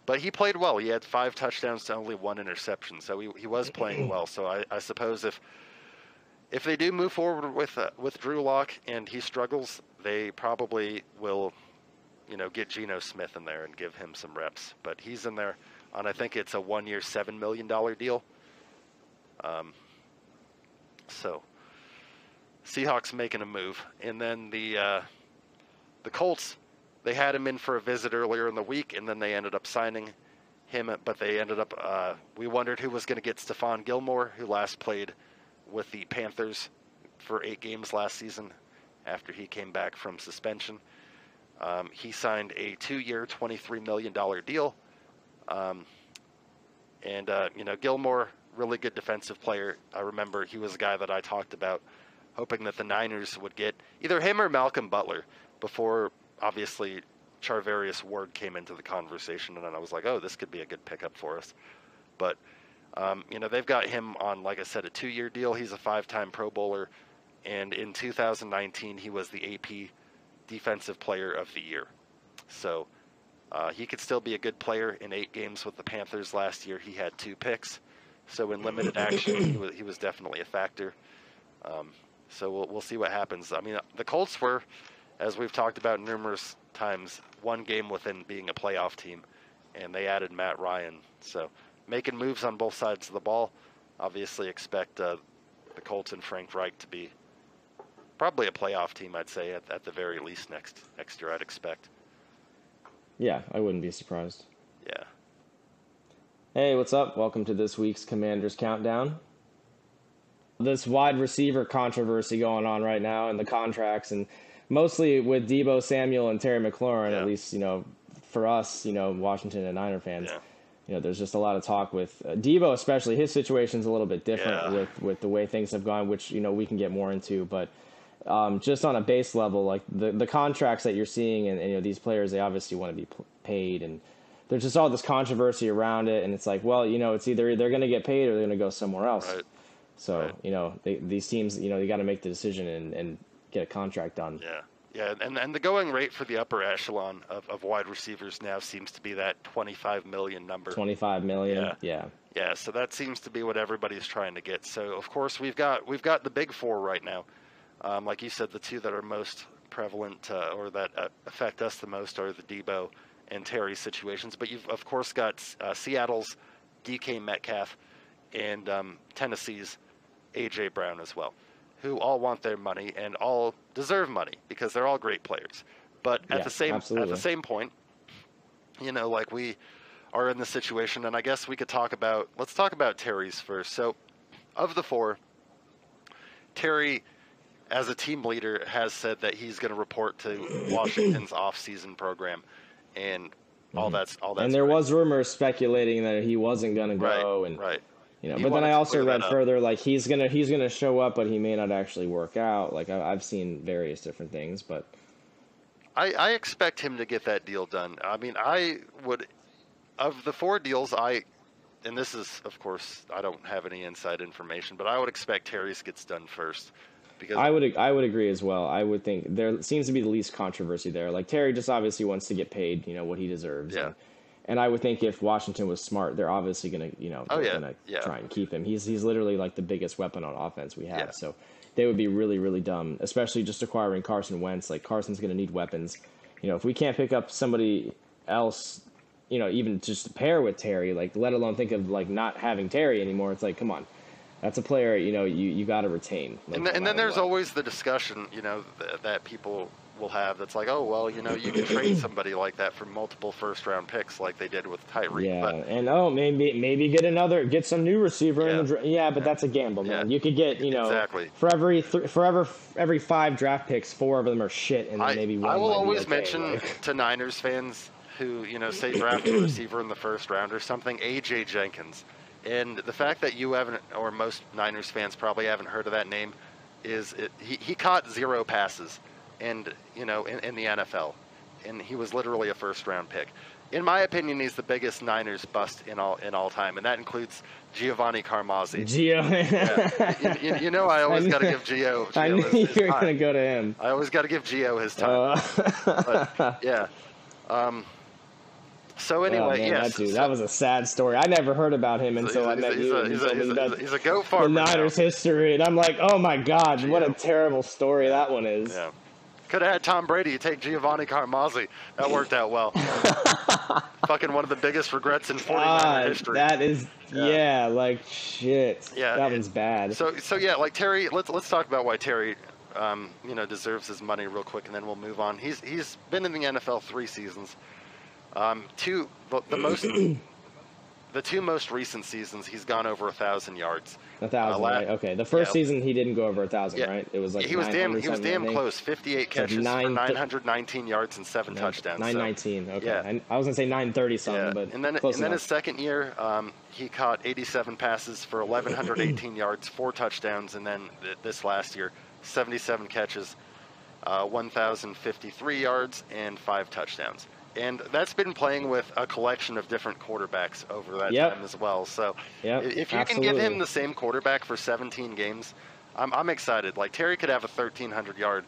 but he played well. He had five touchdowns to only one interception, so he he was playing well. So I, I suppose if if they do move forward with uh, with Drew Lock and he struggles, they probably will, you know, get Geno Smith in there and give him some reps. But he's in there on I think it's a one year seven million dollar deal. Um, so Seahawks making a move, and then the uh, the Colts they had him in for a visit earlier in the week, and then they ended up signing him. But they ended up uh, we wondered who was going to get Stephon Gilmore, who last played with the Panthers for eight games last season after he came back from suspension. Um, he signed a two-year, $23 million deal. Um, and, uh, you know, Gilmore, really good defensive player. I remember he was a guy that I talked about, hoping that the Niners would get either him or Malcolm Butler before, obviously, Charvarius Ward came into the conversation. And I was like, oh, this could be a good pickup for us. But um, you know, they've got him on, like I said, a two year deal. He's a five time Pro Bowler. And in 2019, he was the AP Defensive Player of the Year. So uh, he could still be a good player in eight games with the Panthers last year. He had two picks. So in limited action, he was, he was definitely a factor. Um, so we'll, we'll see what happens. I mean, the Colts were, as we've talked about numerous times, one game within being a playoff team, and they added Matt Ryan. So making moves on both sides of the ball. Obviously, expect uh, the Colts and Frank Reich to be probably a playoff team. I'd say at, at the very least next next year. I'd expect. Yeah, I wouldn't be surprised. Yeah. Hey, what's up? Welcome to this week's Commanders Countdown. This wide receiver controversy going on right now and the contracts and mostly with Deebo Samuel and Terry McLaurin, Yeah. at least you know for us, you know Washington and Niner fans. Yeah. You know, there's just a lot of talk with uh, Deebo, especially his situation's a little bit different Yeah. with with the way things have gone, which you know we can get more into, but. Um, just on a base level, like the, the contracts that you're seeing, and, and you know these players, they obviously want to be p- paid, and there's just all this controversy around it, and it's like, well, you know, it's either they're going to get paid or they're going to go somewhere else. Right. So Right. you know, they, these teams, you know, you got to make the decision and, and get a contract done. Yeah, yeah, and and the going rate for the upper echelon of, of wide receivers now seems to be that 25 million number. Twenty five million. Yeah. Yeah. Yeah, so that seems to be what everybody's trying to get. So of course we've got we've got the big four right now. Um, like you said, the two that are most prevalent uh, or that uh, affect us the most are the Deebo and Terry situations. But you've of course got uh, Seattle's DK Metcalf and um, Tennessee's AJ Brown as well, who all want their money and all deserve money because they're all great players. But at Yeah, the same at the same point, you know, like we are in this situation, and I guess we could talk about. Let's talk about Terry's first. So, of the four, Terry, as a team leader, has said that he's going to report to Washington's off-season program, and all that's all. Mm-hmm. and there great. was rumors speculating that he wasn't going to go, right, and right. You know. He but then I also read further like he's gonna he's gonna show up, but he may not actually work out. Like I, I've seen various different things, but I, I expect him to get that deal done. I mean, I would, of the four deals, I, and this is, of course, I don't have any inside information, but I would expect Terry's gets done first, because I would I would agree as well. I would think there seems to be the least controversy there. Like Terry just obviously wants to get paid, you know, what he deserves. Yeah. And, and I would think if Washington was smart, they're obviously gonna, you know, Oh, yeah, gonna yeah. try and keep him. He's he's literally like the biggest weapon on offense we have. Yeah. So they would be really really dumb, especially just acquiring Carson Wentz. Like Carson's gonna need weapons. You know, if we can't pick up somebody else, you know, even just to pair with Terry, like let alone think of like not having Terry anymore. It's like, come on. That's a player, you know, you, you got to retain. like, and, no and then there's what. always the discussion, you know, th- that people will have that's like, oh, well, you know, you can trade somebody like that for multiple first round picks like they did with Tyreek. Yeah, But and oh, maybe maybe get another, get some new receiver in Yeah. the yeah, but that's a gamble, man. Yeah. You could get you know Exactly. for every th- for ever every five draft picks, four of them are shit, and then I, maybe one I will always okay, mention like- to Niners fans who, you know, say draft a receiver in the first round or something, AJ Jenkins. And the fact that you haven't, or most Niners fans probably haven't heard of that name, is it, he, he caught zero passes, and you know, in, in the NFL, and he was literally a first round pick. In my opinion, he's the biggest Niners bust in all in all time, and that includes Giovanni Carmazzi. Gio. Yeah. you, you- you know, I always got to give Gio, I Gio knew his, you were gonna go to him. I always got to give Gio his time. Uh, But yeah. Um, so anyway, oh, man, yes. that dude, so- that was a sad story. I never heard about him until I met you. a- and you he's a- he's a- he's a goat the farmer. now. Niners history, and I'm like, oh my god, what a terrible story that one is. Yeah. Could have had Tom Brady take Giovanni Carmazzi. That worked out well. Fucking one of the biggest regrets in 49er God, history. that is Yeah. yeah. like shit. Yeah, that it- one's bad. So so yeah, like Terry. Let's let's talk about why Terry, um, you know, deserves his money real quick, and then we'll move on. He's he's been in the NFL three seasons. Um, two the, the most. The two most recent seasons, he's gone over a thousand yards. A thousand, la- right? Okay. The first yeah. season he didn't go over a thousand, Yeah. right? It was like he was damn he was damn close. 58 catches for nine 919 yards and seven touchdowns. Nine so- nineteen. Okay. yeah. I, I was gonna say nine thirty something, Yeah, but and then and then his second year, um, he caught 87 passes for 1,118 yards, four touchdowns, and then th- this last year, 77 catches, uh, 1,053 yards, and five touchdowns. And that's been playing with a collection of different quarterbacks over that Yep. time as well. So Yep, if you can give him the same quarterback for 17 games, I'm, I'm excited. Like Terry could have a 1,300 yard.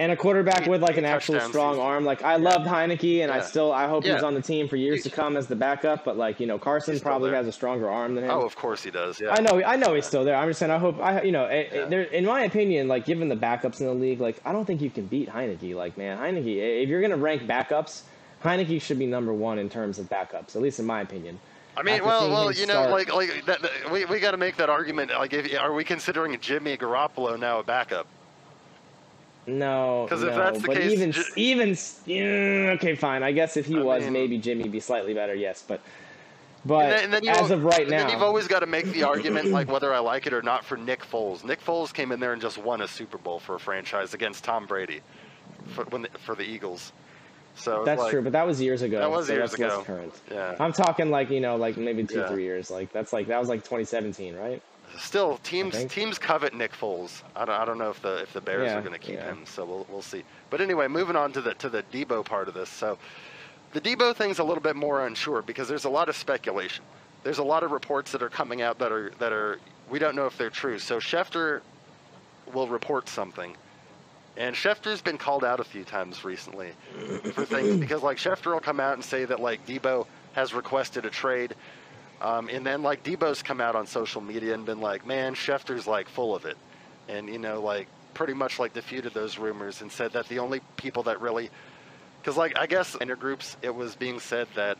and a quarterback with like an actual strong season. arm. Like I loved Heinicke, and I still I hope he's on the team for years to come as the backup. But like you know, Carson probably there. has a stronger arm than him. Oh, of course he does. Yeah. I know, I know he's still there. I'm just saying. I hope, I you know, it, Yeah. it, there, in my opinion, like given the backups in the league, like I don't think you can beat Heinicke. Like man, Heinicke, eh, if you're gonna rank backups, Heinicke should be number one in terms of backups, at least in my opinion. I mean, After well, well, you know, like, like that, that- we, we got to make that argument. Like, if, are we considering Jimmy Garoppolo now a backup? No, 'Cause if no, that's the but case, even J- even yeah, okay, fine. I guess if he I was, mean- maybe Jimmy be slightly better. Yes, but but And then, and then as of right now, then you've always got to make the argument, like whether I like it or not, for Nick Foles. Nick Foles came in there and just won a Super Bowl for a franchise against Tom Brady. for, when the, for the Eagles. So That's like, true, but that was years ago. That was so years that's less ago. current. Yeah. I'm talking like you know, like maybe two, Yeah. three years. Like that's like that was like 2017, right? Still, teams teams covet Nick Foles. I don't, I don't know if the if the Bears Yeah, are going to keep yeah. him, so we'll we'll see. But anyway, moving on to the to the Deebo part of this. So the Deebo thing's a little bit more unsure because there's a lot of speculation. There's a lot of reports that are coming out that are that are we don't know if they're true. So Schefter will report something. And Schefter's been called out a few times recently for things because like Schefter will come out and say that like Deebo has requested a trade. Um, and then like Deebo's come out on social media and been like, man, Schefter's like full of it. And you know, like pretty much like defeated those rumors and said that the only people that really because like I guess in intergroups it was being said that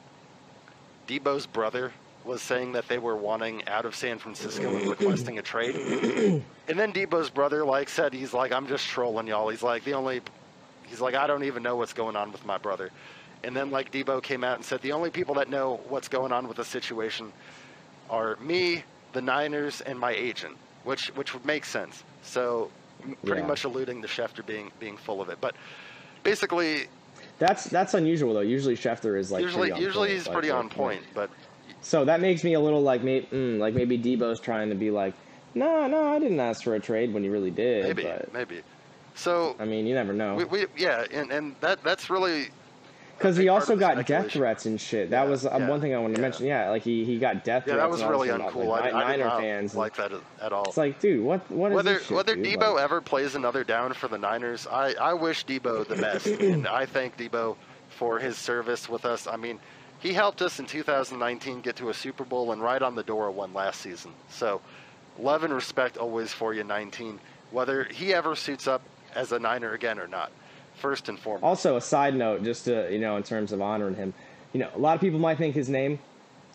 Deebo's brother was saying that they were wanting out of San Francisco and requesting a trade. and then Deebo's brother like said he's like I'm just trolling y'all. He's like the only he's like I don't even know what's going on with my brother. And then like Deebo came out and said the only people that know what's going on with the situation are me, the Niners, and my agent, which which would make sense. So pretty Yeah. much alluding to Schefter being being full of it. But basically, That's that's unusual though. Usually Schefter is like usually usually point, he's like, pretty on point. But So that makes me a little like maybe mm, like maybe Deebo's trying to be like, no, no, I didn't ask for a trade when he really did. maybe But maybe. So I mean, you never know. we, we yeah, and and that that's really Because he also got death threats and shit. That Yeah, was um, yeah, one thing I wanted to yeah. mention. Yeah, like he, he got death yeah, threats. that was really uncool. Like, I, Ni- I did not fans. like that at all. It's like, dude, what what is whether this shit, whether dude? Deebo Like, ever plays another down for the Niners, I, I wish Deebo the best, and I thank Deebo for his service with us. I mean, he helped us in 2019 get to a Super Bowl and right on the door of one last season. So, love and respect always for you, 19. Whether he ever suits up as a Niner again or not, first and foremost. Also, a side note, just to you know, in terms of honoring him, you know, a lot of people might think his name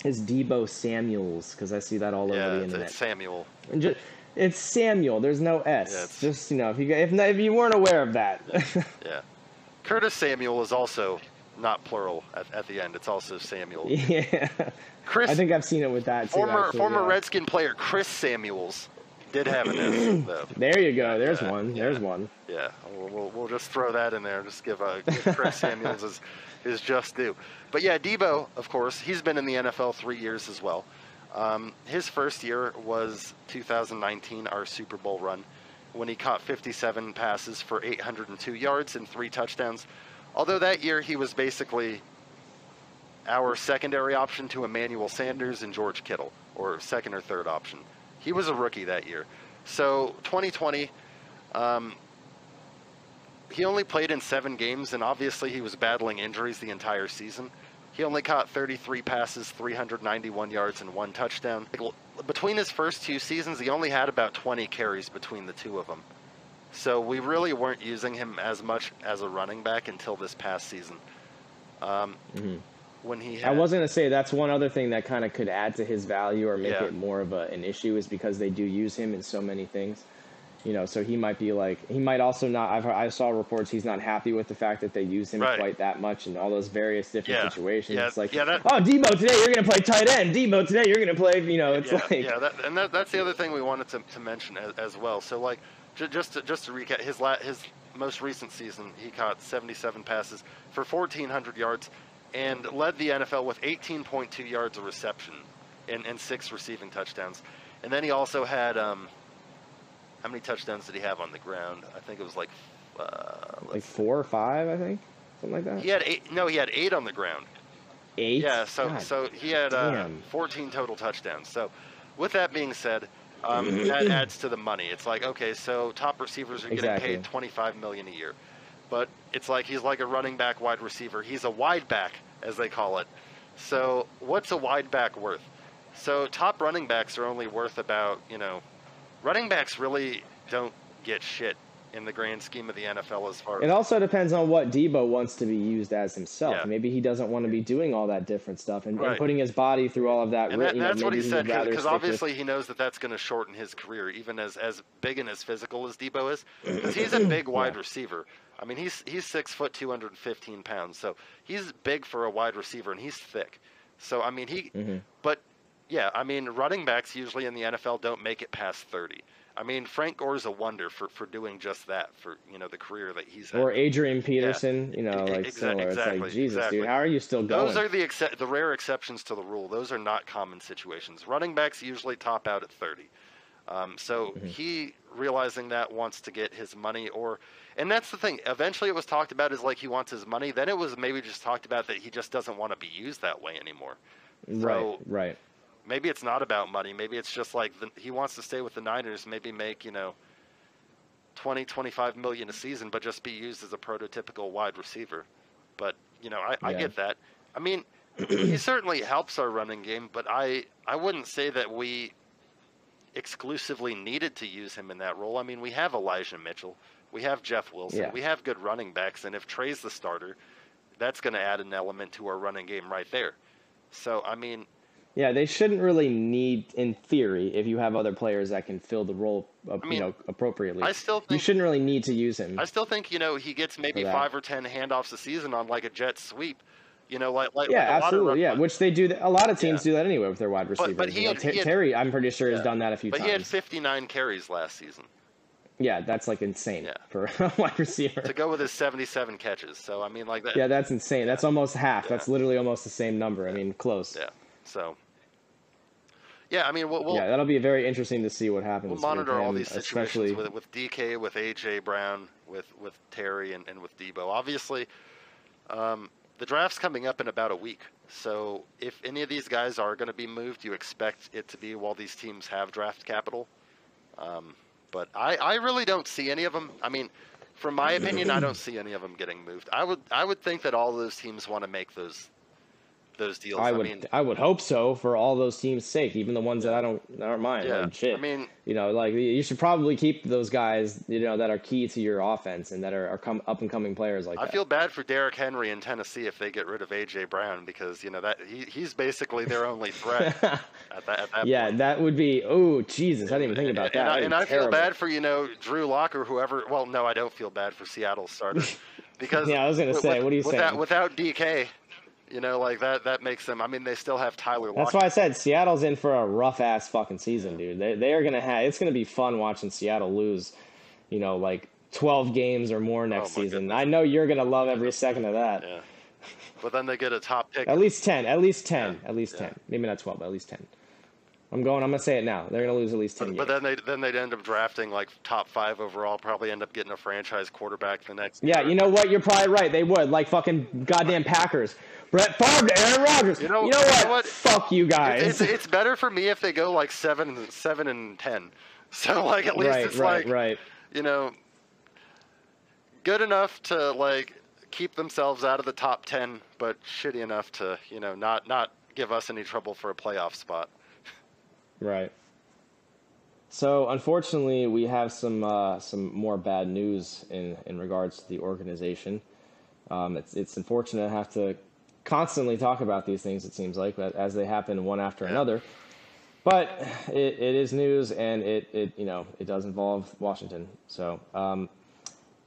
is Deebo Samuels because I see that all yeah, over the internet. it's Samuel. And ju- it's Samuel. There's no S. Yeah, it's- Just you know, if you if if you weren't aware of that, Yeah, Curtis Samuel is also not plural at, at the end. It's also Samuel. yeah. Chris, I think I've seen it with that too. former actually, former yeah. Redskin player Chris Samuels did have an S though. There you go. There's Yeah, one. yeah. There's one. Yeah, we'll, we'll, we'll just throw that in there. Just give, uh, give Chris Samuels his, his just due. But yeah, Deebo, of course, he's been in the NFL three years as well. Um, his first year was 2019, our Super Bowl run, when he caught 57 passes for 802 yards and three touchdowns. Although that year he was basically our secondary option to Emmanuel Sanders and George Kittle, or second or third option. He was a rookie that year. So 2020, um, he only played in seven games, and obviously he was battling injuries the entire season. He only caught 33 passes, 391 yards, and one touchdown. Between his first two seasons, he only had about 20 carries between the two of them. So we really weren't using him as much as a running back until this past season. Um, Mhm. When he I had, was gonna say that's one other thing that kind of could add to his value or make Yeah. it more of a, an issue is because they do use him in so many things. You know, so he might be like he might also not. I've I saw reports he's not happy with the fact that they use him Right. quite that much in all those various different Yeah. situations. Yeah, It's like, yeah, that- oh, Deebo today you're gonna play tight end. Deebo today you're gonna play. You know, it's yeah, like yeah, that, and that, that's the other thing we wanted to, to mention as, as well. So like, just to, just to recap, his la- his most recent season, he caught 77 passes for 1,400 yards, and led the NFL with 18.2 yards of reception and, and six receiving touchdowns. And then he also had um, how many touchdowns did he have on the ground? I think it was like. Uh, like four or five, I think, something like that. he had eight. No, he had eight on the ground. Eight. Yeah, so God. so he had uh, 14 total touchdowns. So, with that being said, um, that adds to the money. It's like okay, so top receivers are getting Exactly. paid 25 million a year, but it's like he's like a running back, wide receiver. He's a wide back, as they call it. So, what's a wide back worth? So, top running backs are only worth about you know, running backs really don't get shit in the grand scheme of the NFL as far It also depends on what Deebo wants to be used as himself. Yeah. Maybe he doesn't want to be doing all that different stuff and, and putting his body through all of that. And that, you know, that's what he said because stick with- obviously he knows that that's going to shorten his career, even as as big and as physical as Deebo is, because he's a big wide Yeah. receiver. I mean, he's he's six foot, two hundred and fifteen pounds, so he's big for a wide receiver, and he's thick. So I mean, he, Mhm. but yeah, I mean, running backs usually in the NFL don't make it past 30. I mean, Frank Gore's a wonder for, for doing just that for you know the career that he's had. Or Adrian Peterson, you know, like exa- similar. It's exactly, like Jesus, exactly. dude, how are you still going? Those are the excep the rare exceptions to the rule. Those are not common situations. Running backs usually top out at 30. Um, so Mm-hmm. he realizing that wants to get his money, or and that's the thing. Eventually, it was talked about as like he wants his money. Then it was maybe just talked about that he just doesn't want to be used that way anymore. right, right. Maybe it's not about money. Maybe it's just like the, he wants to stay with the Niners. Maybe make you know 20, 25 million a season, but just be used as a prototypical wide receiver. But you know, I, I get that. I mean, he certainly helps our running game, but I I wouldn't say that we exclusively needed to use him in that role. I mean, we have Elijah Mitchell, we have Jeff Wilson, Yeah. we have good running backs, and if Trey's the starter, that's going to add an element to our running game right there. So I mean, Yeah, they shouldn't really need, in theory, if you have other players that can fill the role, uh, I mean, you know, appropriately. I still think, you shouldn't really need to use him. I still think you know he gets maybe five or ten handoffs a season on like a jet sweep. You know, like like yeah, like a lot of absolutely. Yeah, which they do. A lot of teams Yeah. do that anyway with their wide receivers. but he You know, had- Ter- he had- Terry, I'm pretty sure, has done that a few But times. he had 59 carries last season yeah, that's like insane Yeah. for a wide receiver. to go with his 77 catches. So I mean, like that. Yeah, that's insane. That's almost half. Yeah. That's literally almost the same number. I mean, close. Yeah. So. Yeah, I mean, we'll, we'll, yeah, that'll be very interesting to see what happens. we'll with monitor all these situations especially. with with DK, with AJ Brown, with with Terry, and, and with Deebo. Obviously, um, the draft's coming up in about a week. So if any of these guys are going to be moved, you expect it to be while these teams have draft capital. Um, but I, I really don't see any of them. I mean, from my opinion, I don't see any of them getting moved. I would I would think that all those teams want to make those those deals. I would, mean, I would hope so for all those teams' sake, even the ones that I don't, I don't mind. yeah. Like, shit. I mean, you know, like you should probably keep those guys, you know, that are key to your offense and that are, are come up and coming players like I that. feel bad for Derrick Henry in Tennessee if they get rid of AJ Brown because you know that he, he's basically their only threat at that. At that yeah, point. that would be. Oh, Jesus, I didn't even think about and, that. And, I, and I feel bad for you know Drew Lock or whoever. Well, no, I don't feel bad for Seattle starter because Yeah, I was gonna with- say, what are you saying? Without DK, you know, like that that makes them. I mean, they still have Tyler That's why I said Seattle's in for a rough ass fucking season, dude. They they are gonna have. It's gonna be fun watching Seattle lose, you know, like twelve games or more next Oh season. goodness. I know you're gonna love every second of that. Yeah, but then they get a top pick. At least ten. At least ten. Yeah, At least yeah. ten. Maybe not twelve, but at least ten. I'm going. I'm gonna say it now. They're gonna lose at least ten But, but then they then they'd end up drafting like top five overall. Probably end up getting a franchise quarterback the next. Yeah, year. you know what? You're probably right. They would like fucking goddamn Packers. Brett Favre to Aaron Rodgers. You know- you know you what? know what? Fuck you guys. It's, it's better for me if they go like seven, seven and ten. So like at least right, it's right, like right. you know good enough to like keep themselves out of the top ten, but shitty enough to you know not not give us any trouble for a playoff spot. Right. So unfortunately, we have some uh, some more bad news in, in regards to the organization. Um, it's it's unfortunate to have to constantly talk about these things. It seems like but as they happen one after another. But it, it is news, and it, it you know it does involve Washington. So um,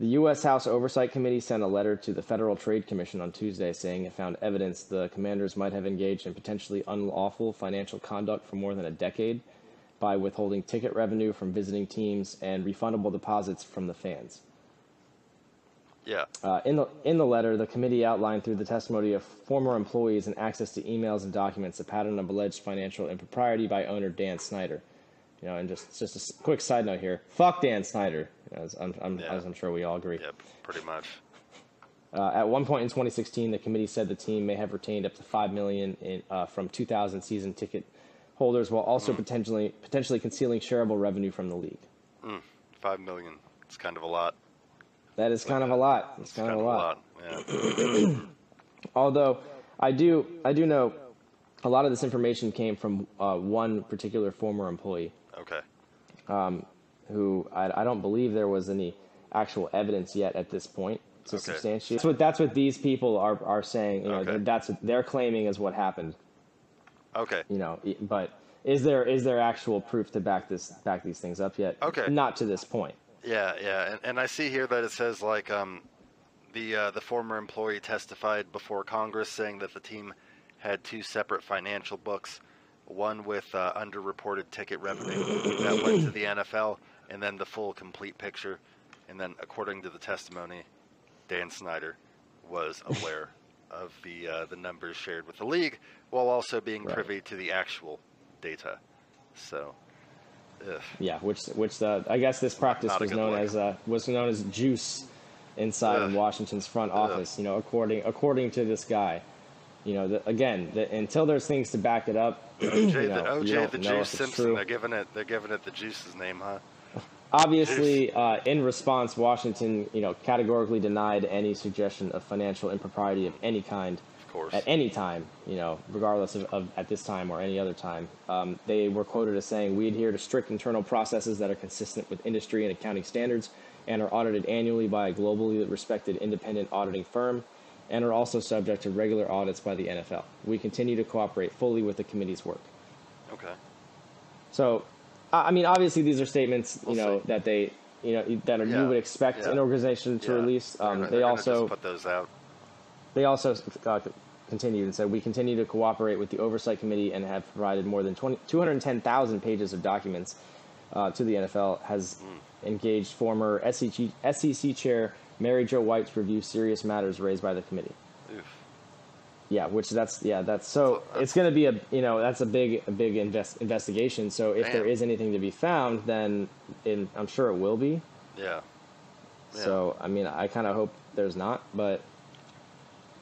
the U.S. House Oversight Committee sent a letter to the Federal Trade Commission on Tuesday saying it found evidence the commanders might have engaged in potentially unlawful financial conduct for more than a decade by withholding ticket revenue from visiting teams and refundable deposits from the fans. Yeah, Uh, in the in the letter, the committee outlined through the testimony of former employees and access to emails and documents a pattern of alleged financial impropriety by owner Dan Snyder. You know, and just just a quick side note here: fuck Dan Snyder, as I'm, I'm, Yeah. as I'm sure we all agree. yeah, pretty much. Uh, at one point in 2016, the committee said the team may have retained up to five million in, uh, from 2,000 season ticket holders, while also potentially potentially concealing shareable revenue from the league. Five million. It's kind of a lot. That is kind of a lot. It's kind, kind of a lot. Yeah. Although I do I do know a lot of this information came from uh, one particular former employee Okay. who I, I don't believe there was any actual evidence yet at this point to Okay. substantiate. That's what that's what these people are are saying. You know, Okay. that's what they're claiming is what happened. Okay. You know, but is there is there actual proof to back this back these things up yet? Okay. Not to this point. Yeah, yeah, and, and I see here that it says like um, the uh, the former employee testified before Congress saying that the team had two separate financial books, one with uh, underreported ticket revenue that went to the NFL, and then the full complete picture. And then, according to the testimony, Dan Snyder was aware of the uh, the numbers shared with the league, while also being Right. privy to the actual data. So, ugh. Yeah, which which the I guess this practice Not was known look. as uh, was known as juice inside of Ugh. Washington's front Ugh. office. You know, according according to this guy. You know, the, again, the, until there's things to back it up, you OJ, know, the, you OJ the Juice Simpson. They're giving it. They're giving it the Juice's name, huh? Obviously, uh, in response, Washington, you know, categorically denied any suggestion of financial impropriety of any kind course. at any time, you know, regardless of, of at this time or any other time. Um, they were quoted as saying, "We adhere to strict internal processes that are consistent with industry and accounting standards, and are audited annually by a globally respected independent auditing firm, and are also subject to regular audits by the NFL. We continue to cooperate fully with the committee's work." Okay. So, I mean, obviously, these are statements, you We'll know, see. that they, you know, that Yeah. you would expect Yeah. an organization to Yeah. release. Um, gonna- they also put those out. they also uh, continued and said, We continue to cooperate with the Oversight Committee and have provided more than 20, 210,000 pages of documents uh, to the NFL, has Hmm. engaged former SEC, SEC Chair Mary Jo White to review serious matters raised by the committee. Oof. Yeah, which that's yeah, that's so it's going to be a you know that's a big a big invest, investigation. So if there Damn. is anything to be found, then in, I'm sure it will be. Yeah. Yeah. So I mean, I kind of hope there's not, but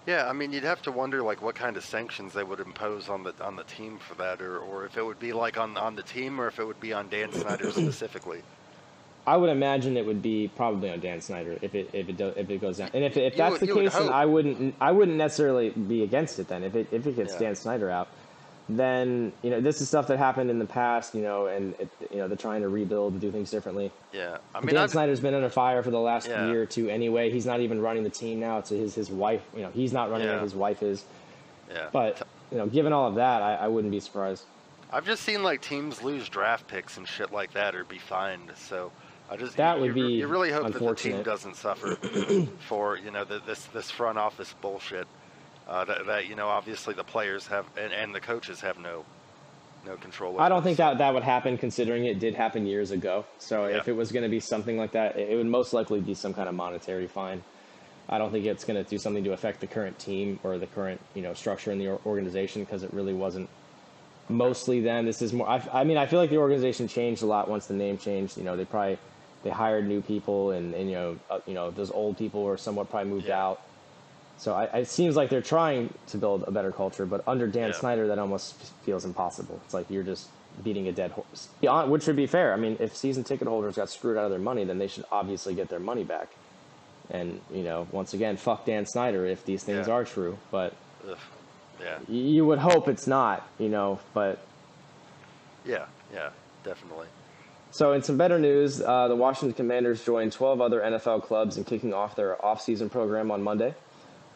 Yeah, I mean, you'd have to wonder like what kind of sanctions they would impose on the on the team for that, or, or if it would be like on on the team, or if it would be on Dan Snyder specifically. I would imagine it would be probably on Dan Snyder if it if it do, if it goes down. And if if that's would- the case, then. I wouldn't I wouldn't necessarily be against it. Then if it if it gets Yeah. Dan Snyder out, then you know this is stuff that happened in the past. You know, and it, you know they're trying to rebuild and do things differently. Yeah, I mean, Dan I've, Snyder's been under fire for the last Yeah. year or two anyway. He's not even running the team now. It's his his wife. You know, he's not running Yeah. it. His wife is. yeah, But you know, given all of that, I, I wouldn't be surprised. I've just seen like teams lose draft picks and shit like that, or be fined. So I just That you, would you, be you really hope that the team doesn't suffer for you know the, this this front office bullshit. Uh, that, that you know, obviously the players have and, and the coaches have no no control. Over I don't think that that would happen, considering it did happen years ago. So Yeah. if it was going to be something like that, it it would most likely be some kind of monetary fine. I don't think it's going to do something to affect the current team or the current you know structure in the organization because it really wasn't mostly then. This is more. I, I mean, I feel like the organization changed a lot once the name changed. You know, they probably they hired new people, and, and you know, uh, you know, those old people were somewhat probably moved Yeah. out. So I, it seems like they're trying to build a better culture, but under Dan Yeah. Snyder, that almost feels impossible. It's like you're just beating a dead horse. Beyond, which would be fair. I mean, if season ticket holders got screwed out of their money, then they should obviously get their money back. And you know, once again, fuck Dan Snyder if these things Yeah. are true. But Ugh. Yeah, you would hope it's not. You know, but yeah, yeah, definitely. So, in some better news, uh, the Washington Commanders joined 12 other NFL clubs in kicking off their offseason program on Monday.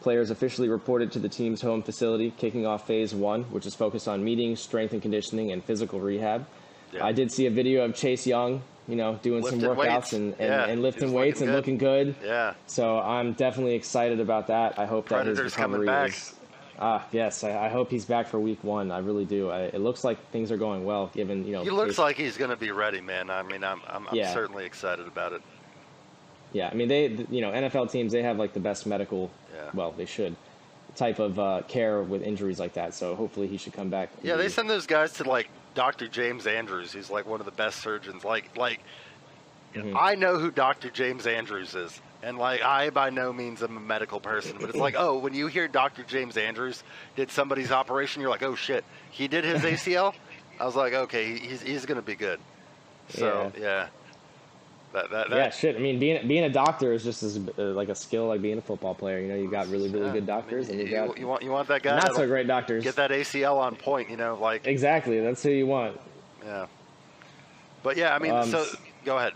Players officially reported to the team's home facility, kicking off phase one, which is focused on meetings, strength and conditioning, and physical rehab. Yeah. I did see a video of Chase Young, you know, doing Lifting some workouts weights. and, and, Yeah, and lifting weights and good. looking good. Yeah, So I'm definitely excited about that. I hope that Predator's his coming recovery back. is. Ah, yes. I, I hope he's back for week one. I really do. I, it looks like things are going well, given you know. he looks Chase- like he's gonna be ready, man. I mean, I'm I'm, I'm Yeah. certainly excited about it. Yeah, I mean they, you know, NFL teams they have like the best medical. Yeah. Well, they should type of uh, care with injuries like that. So hopefully he should come back. Yeah, they send those guys to like Dr. James Andrews, who's like one of the best surgeons. Like, like Mhm. I know who Dr. James Andrews is, and like I by no means am a medical person, but it's like, oh, when you hear Dr. James Andrews did somebody's operation, you're like, oh shit, he did his ACL. I was like, okay, he's he's gonna be good. So yeah, that that, that Yeah, shit. I mean, being being a doctor is just as uh, like a skill like being a football player. You know, you got really really yeah, good I mean, doctors, and you you, got you want you want that guy not so great doctors. get that ACL on point, you know, like Exactly. That's who you want. yeah. But yeah, I mean, Um, so go ahead.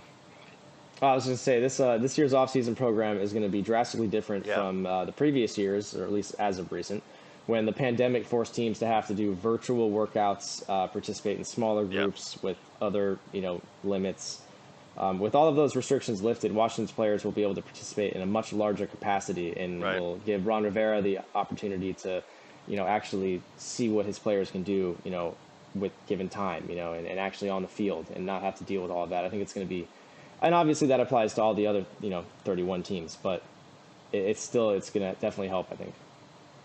I was going to say this uh, this year's offseason program is going to be drastically different Yeah. from uh, the previous years, or at least as of recent, when the pandemic forced teams to have to do virtual workouts, uh, participate in smaller groups with other you know limits. Um, with all of those restrictions lifted, Washington's players will be able to participate in a much larger capacity, and Right. will give Ron Rivera the opportunity to, you know, actually see what his players can do, you know, with given time, you know, and, and actually on the field and not have to deal with all of that. I think it's going to be, and obviously that applies to all the other, you know, 31 teams, but it, it's still, it's going to definitely help, I think.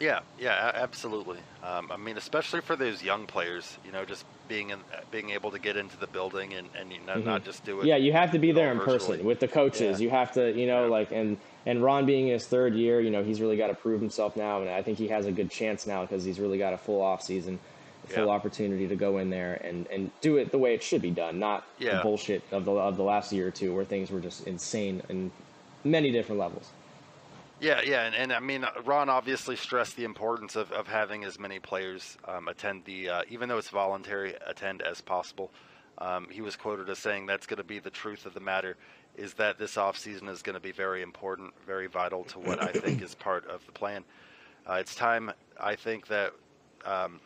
Yeah, yeah, absolutely. Um, I mean, especially for those young players, you know, just being in, being able to get into the building and, and you know, mm-hmm. not just do it. Yeah, you have to be there in virtually. person with the coaches. Yeah. You have to, you know, yeah. like and and Ron being in his third year, you know, he's really got to prove himself now, and I think he has a good chance now because he's really got a full off season, a full yeah. opportunity to go in there and and do it the way it should be done, not the bullshit of the of the last year or two where things were just insane in many different levels. Yeah, yeah, and, and I mean, Ron obviously stressed the importance of, of having as many players um, attend the, uh, even though it's voluntary, attend as possible. Um, he was quoted as saying that's going to be the truth of the matter, is that this offseason is going to be very important, very vital to what I think is part of the plan. Uh, it's time, I think that, um,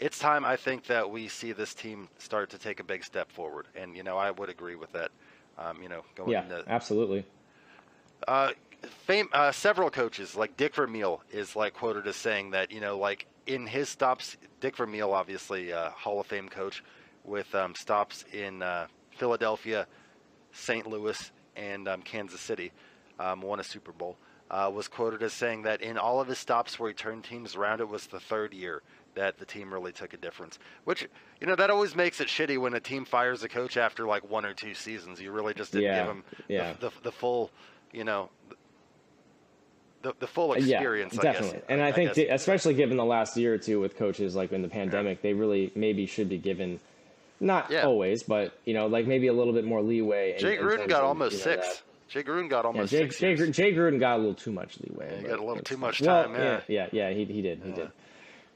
it's time, I think that we see this team start to take a big step forward, and you know, I would agree with that. Um, you know, going yeah, into, absolutely. Uh, fame, uh, several coaches like Dick Vermeil is like quoted as saying that you know like in his stops, Dick Vermeil obviously a Hall of Fame coach with um, stops in uh, Philadelphia, St. Louis, and um, Kansas City, um, won a Super Bowl. Uh, was quoted as saying that in all of his stops where he turned teams around, it was the third year that the team really took a difference. Which, you know, that always makes it shitty when a team fires a coach after like one or two seasons. You really just didn't yeah, give him yeah. the, the, the, full, you know, the, the full experience. Yeah, definitely. Guess, and I, I think, the, especially given the last year or two with coaches like in the pandemic, yeah. they really maybe should be given, not yeah. always, but you know, like maybe a little bit more leeway. Jay Gruden got of, almost you know, six. That. Jay Gruden got almost yeah, Jay, six. Jay, Jay, Gruden got a little too much leeway. He got a little too much time. Well, yeah, yeah, yeah, he, he did, he did.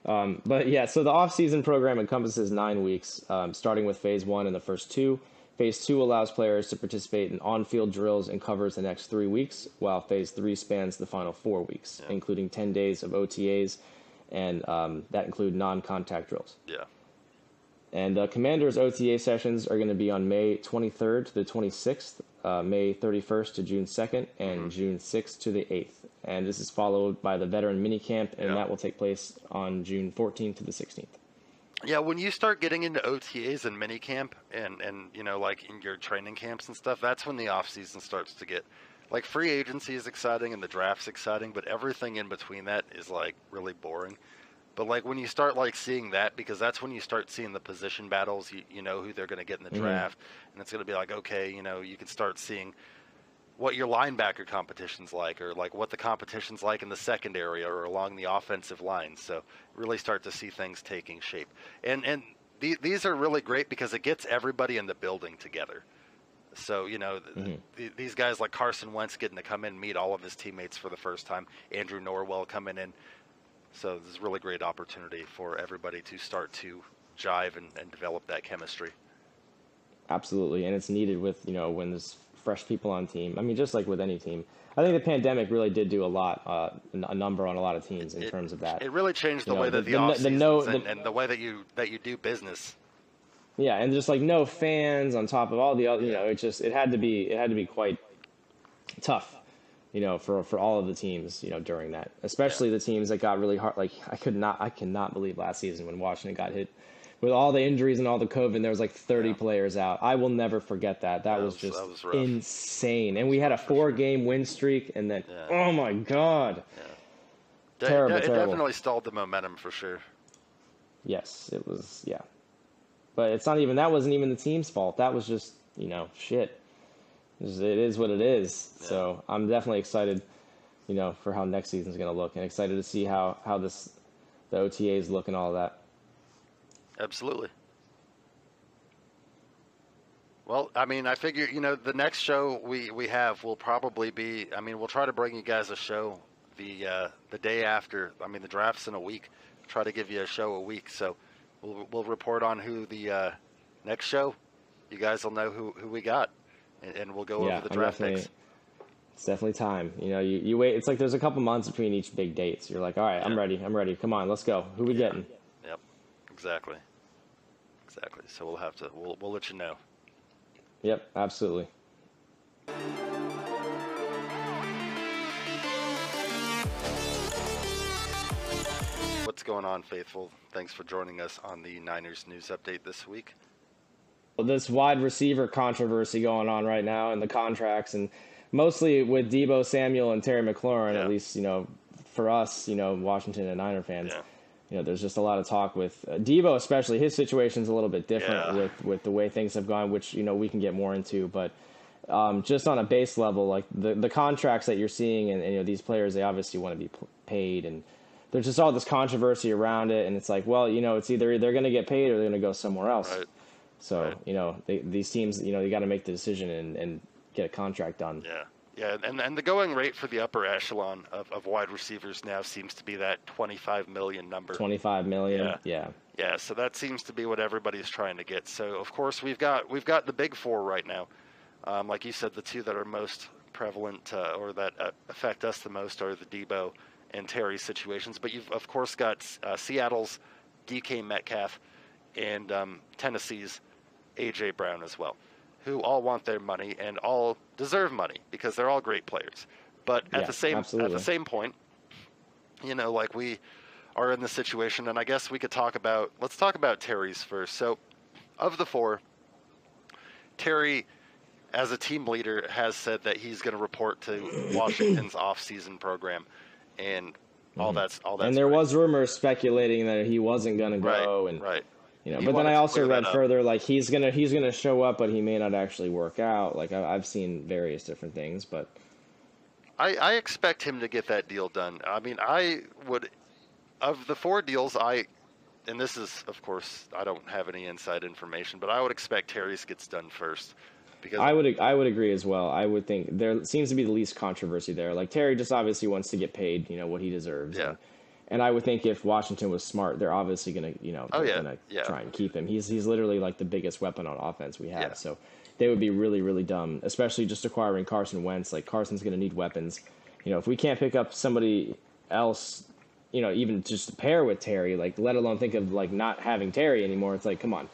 Um, but yeah, so the off-season program encompasses nine weeks, um, starting with phase one in the first two. Phase two allows players to participate in on field drills and covers the next three weeks, while phase three spans the final four weeks, yeah. including 10 days of OTAs, and um, that include non contact drills. Yeah. And uh, Commanders OTA sessions are going to be on May 23rd to the 26th, uh, May 31st to June 2nd, and mm-hmm. June 6th to the 8th. And this is followed by the veteran minicamp, and yeah. that will take place on June 14th to the 16th. Yeah, when you start getting into OTAs and minicamp and and you know like in your training camps and stuff, that's when the off season starts to get like free agency is exciting and the draft's exciting, but everything in between that is like really boring. But like when you start like seeing that, because that's when you start seeing the position battles, you, you know who they're going to get in the mm-hmm. draft, and it's going to be like okay, you know you can start seeing what your linebacker competition's like, or like what the competition's like in the secondary or along the offensive line. So really start to see things taking shape. And and the, these are really great because it gets everybody in the building together. So you know mm-hmm. the, these guys like Carson Wentz getting to come in and meet all of his teammates for the first time. Andrew Norwell coming in. So this is a really great opportunity for everybody to start to jive and, and develop that chemistry. Absolutely, and it's needed with you know when there's fresh people on team. I mean, just like with any team, I think the pandemic really did do a lot, uh, a number on a lot of teams in it, terms of that. It really changed the know, way that the, the, the no, and, and the way that you that you do business. Yeah, and just like no fans on top of all the other, you know, it just it had to be it had to be quite tough, you know, for for all of the teams, you know, during that, especially yeah. the teams that got really hard. Like I could not, I cannot believe last season when Washington got hit with all the injuries and all the COVID, there was like 30 yeah. players out. I will never forget that. That, that was, was, just that was insane. And we had a four game win streak, and then yeah. oh my god, yeah. terrible, it, it terrible. definitely stalled the momentum for sure. Yes, it was. Yeah, but it's not even that wasn't even the team's fault. That was just you know shit. It is what it is. So I'm definitely excited, you know, for how next season's going to look, and excited to see how how this the OTAs look and all that. Absolutely. Well, I mean, I figure you know the next show we we have will probably be. I mean, we'll try to bring you guys a show the uh, the day after. I mean, the draft's in a week. Try to give you a show a week. So we'll we'll report on who the uh, next show. You guys will know who who we got, and, and we'll go yeah, over the draft picks. It's definitely time. You know, you, you wait. It's like there's a couple months between each big date. So you're like, all right, yeah. I'm ready. I'm ready. Come on, let's go. Who we yeah. getting? Yep, exactly exactly. So we'll have to we'll we'll let you know. Yep, absolutely. What's going on, faithful? Thanks for joining us on the Niners news update this week. Well, This wide receiver controversy going on right now and the contracts, and mostly with Deebo Samuel and Terry McLaurin, Yeah. at least, you know, for us, you know, Washington and Niner fans. Yeah. You know, there's just a lot of talk with uh, Deebo, especially. His situation's a little bit different Yeah. with, with the way things have gone, which you know we can get more into. But um, just on a base level, like the the contracts that you're seeing, and, and you know these players, they obviously want to be p- paid, and there's just all this controversy around it. And it's like, well, you know, it's either they're going to get paid or they're going to go somewhere else. Right. So Right. you know, they, these teams, you know, you got to make the decision and, and get a contract done. Yeah. Yeah, and, and the going rate for the upper echelon of, of wide receivers now seems to be that 25 million number. Twenty five million. Yeah. yeah. Yeah, so that seems to be what everybody's trying to get. So of course we've got we've got the big four right now. Um, like you said, the two that are most prevalent uh, or that uh, affect us the most are the Deebo and Terry situations. But you've of course got uh, Seattle's DK Metcalf and um, Tennessee's AJ Brown as well, who all want their money and all deserve money because they're all great players. But at Yeah, the same at the same point, you know, like we are in this situation, and I guess we could talk about. Let's talk about Terry's first. So, of the four, Terry, as a team leader, has said that he's going to report to Washington's off-season program, and all that's all that's. Mm-hmm. and there was rumors speculating that he wasn't going to right, go, and right. You know. He but then I also read further like he's gonna he's gonna show up, but he may not actually work out. Like I, I've seen various different things, but I, I expect him to get that deal done. I mean, I would, of the four deals, I, and this is, of course, I don't have any inside information, but I would expect Terry's gets done first, because I would I would agree as well. I would think there seems to be the least controversy there. Like Terry just obviously wants to get paid, you know, what he deserves. Yeah. And, and I would think if Washington was smart, they're obviously gonna, you know, Oh, yeah, gonna yeah. try and keep him. He's he's literally like the biggest weapon on offense we have. Yeah. So they would be really really dumb, especially just acquiring Carson Wentz. Like Carson's gonna need weapons. You know, if we can't pick up somebody else, you know, even just to pair with Terry, like let alone think of like not having Terry anymore. It's like, come on.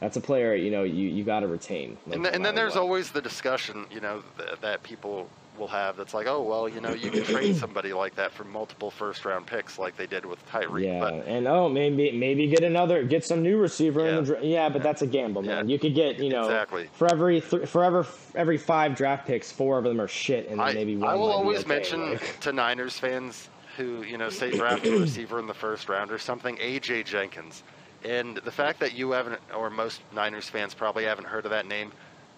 That's a player, you know, you, you got to retain. like, and, no and then there's what. always the discussion, you know, th- that people will have. That's like, oh well, you know, you can trade somebody like that for multiple first round picks, like they did with Tyreek. Yeah, But and oh, maybe maybe get another, get some new receiver in the Yeah. yeah, but that's a gamble, man. Yeah. You could get, you know, Exactly. for every th- for every every five draft picks, four of them are shit, and then I, maybe one. I will always okay, mention like- to Niners fans who, you know, say draft a receiver in the first round or something, AJ Jenkins. And the fact that you haven't, or most Niners fans probably haven't heard of that name,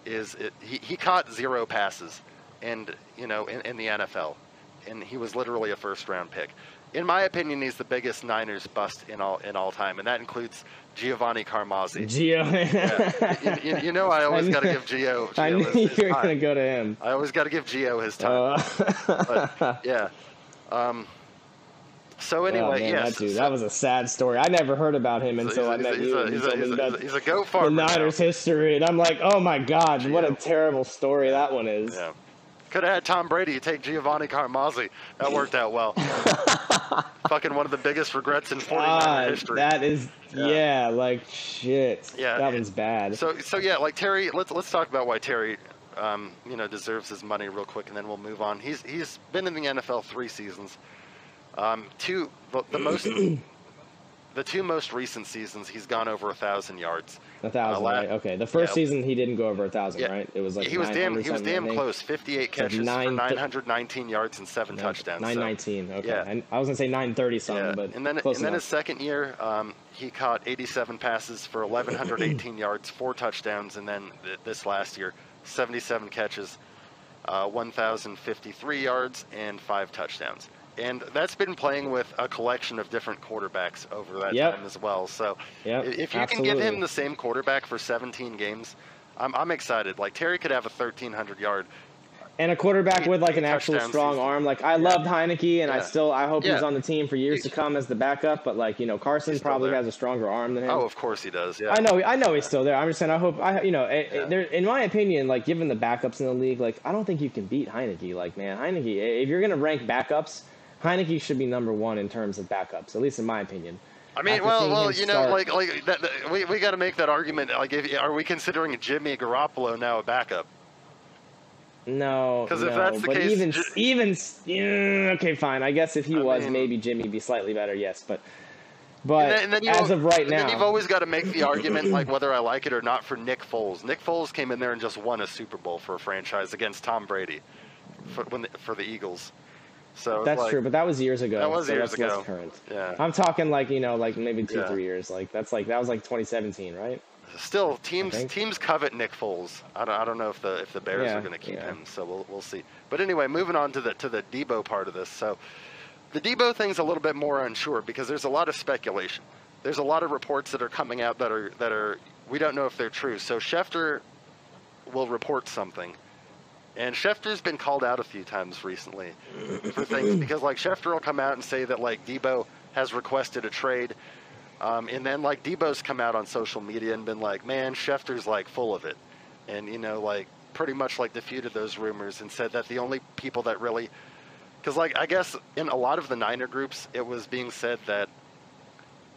is it, he, he caught zero passes, and you know, in, in the NFL, and he was literally a first round pick. In my opinion, he's the biggest Niners bust in all in all time, and that includes Giovanni Carmazzi. Gio. Yeah. you, you- you know, I always got to give Gio. I knew his, you were going to go to him. I always got to give Gio his time. Uh, But, yeah. Um, so oh, anyway, man, yes. that dude, so- that was a sad story. I never heard about him until a- I met he's you. a- he's a- he's a- he's a goat the farmer. now. Niners history, and I'm like, oh my god, what a terrible story that one is. Yeah. Could have had Tom Brady take Giovanni Carmazzi. That worked out well. Fucking one of the biggest regrets in 49er history. that is Yeah. yeah. like shit. Yeah, that was bad. So, so yeah, like Terry. Let's let's talk about why Terry, um, you know, deserves his money real quick, and then we'll move on. He's he's been in the NFL three seasons. Um, two the, the most, the two most recent seasons, he's gone over a thousand yards. A thousand, la- right? Okay. The first yeah. season he didn't go over a thousand, Yeah. right? It was like he was damn he was damn close. 58 catches for nine thir- 919 yards and seven touchdowns. Nine so- nineteen. Okay. yeah. And I was gonna say nine thirty something, Yeah, but and then and then his second year, um, he caught 87 passes for 1,118 yards, four touchdowns, and then th- this last year, 77 catches, uh, 1,053 yards, and five touchdowns. And that's been playing with a collection of different quarterbacks over that Yep. time as well. So Yep, if you can give him the same quarterback for 17 games, I'm, I'm excited. Like Terry could have a 1,300 yard. and a quarterback eight- with like an actual strong season. arm. Like I loved Heinicke, and I still I hope he's on the team for years to come as the backup. But like you know, Carson probably there. has a stronger arm than him. Oh, of course he does. Yeah. I know, I know he's still there. I'm just saying. I hope, I you know, Yeah. there. In my opinion, like given the backups in the league, like I don't think you can beat Heinicke. Like man, Heinicke. If you're gonna rank backups, Heinicke should be number one in terms of backups, at least in my opinion. I mean, After well, well, you know, like, like that, that- we, we got to make that argument. Like, if, are we considering Jimmy Garoppolo now a backup? No, 'Cause if no, that's the but case, even even yeah, okay, fine. I guess if he I was, mean- maybe Jimmy be slightly better. Yes, but But and then, and then as of right now, then you've always got to make the argument, like whether I like it or not, for Nick Foles. Nick Foles came in there and just won a Super Bowl for a franchise against Tom Brady for, when the, for the Eagles. So that's like, true, but that was years ago. That was so years that's ago. current. Yeah. I'm talking like you know, like maybe two, Yeah. three years. Like that's like that was like 2017, right? Still, teams teams covet Nick Foles. I don't, I don't know if the if the Bears Yeah, are going to keep yeah. him, so we'll we'll see. But anyway, moving on to the to the Deebo part of this. So the Deebo thing's a little bit more unsure because there's a lot of speculation. There's a lot of reports that are coming out that are that are we don't know if they're true. So Schefter will report something. And Schefter's been called out a few times recently for things because like Schefter will come out and say that like Deebo has requested a trade. Um, and then like Deebo's come out on social media and been like, man, Schefter's like full of it. And, you know, like pretty much like defeated those rumors and said that the only people that really, because like I guess in a lot of the Niner groups, it was being said that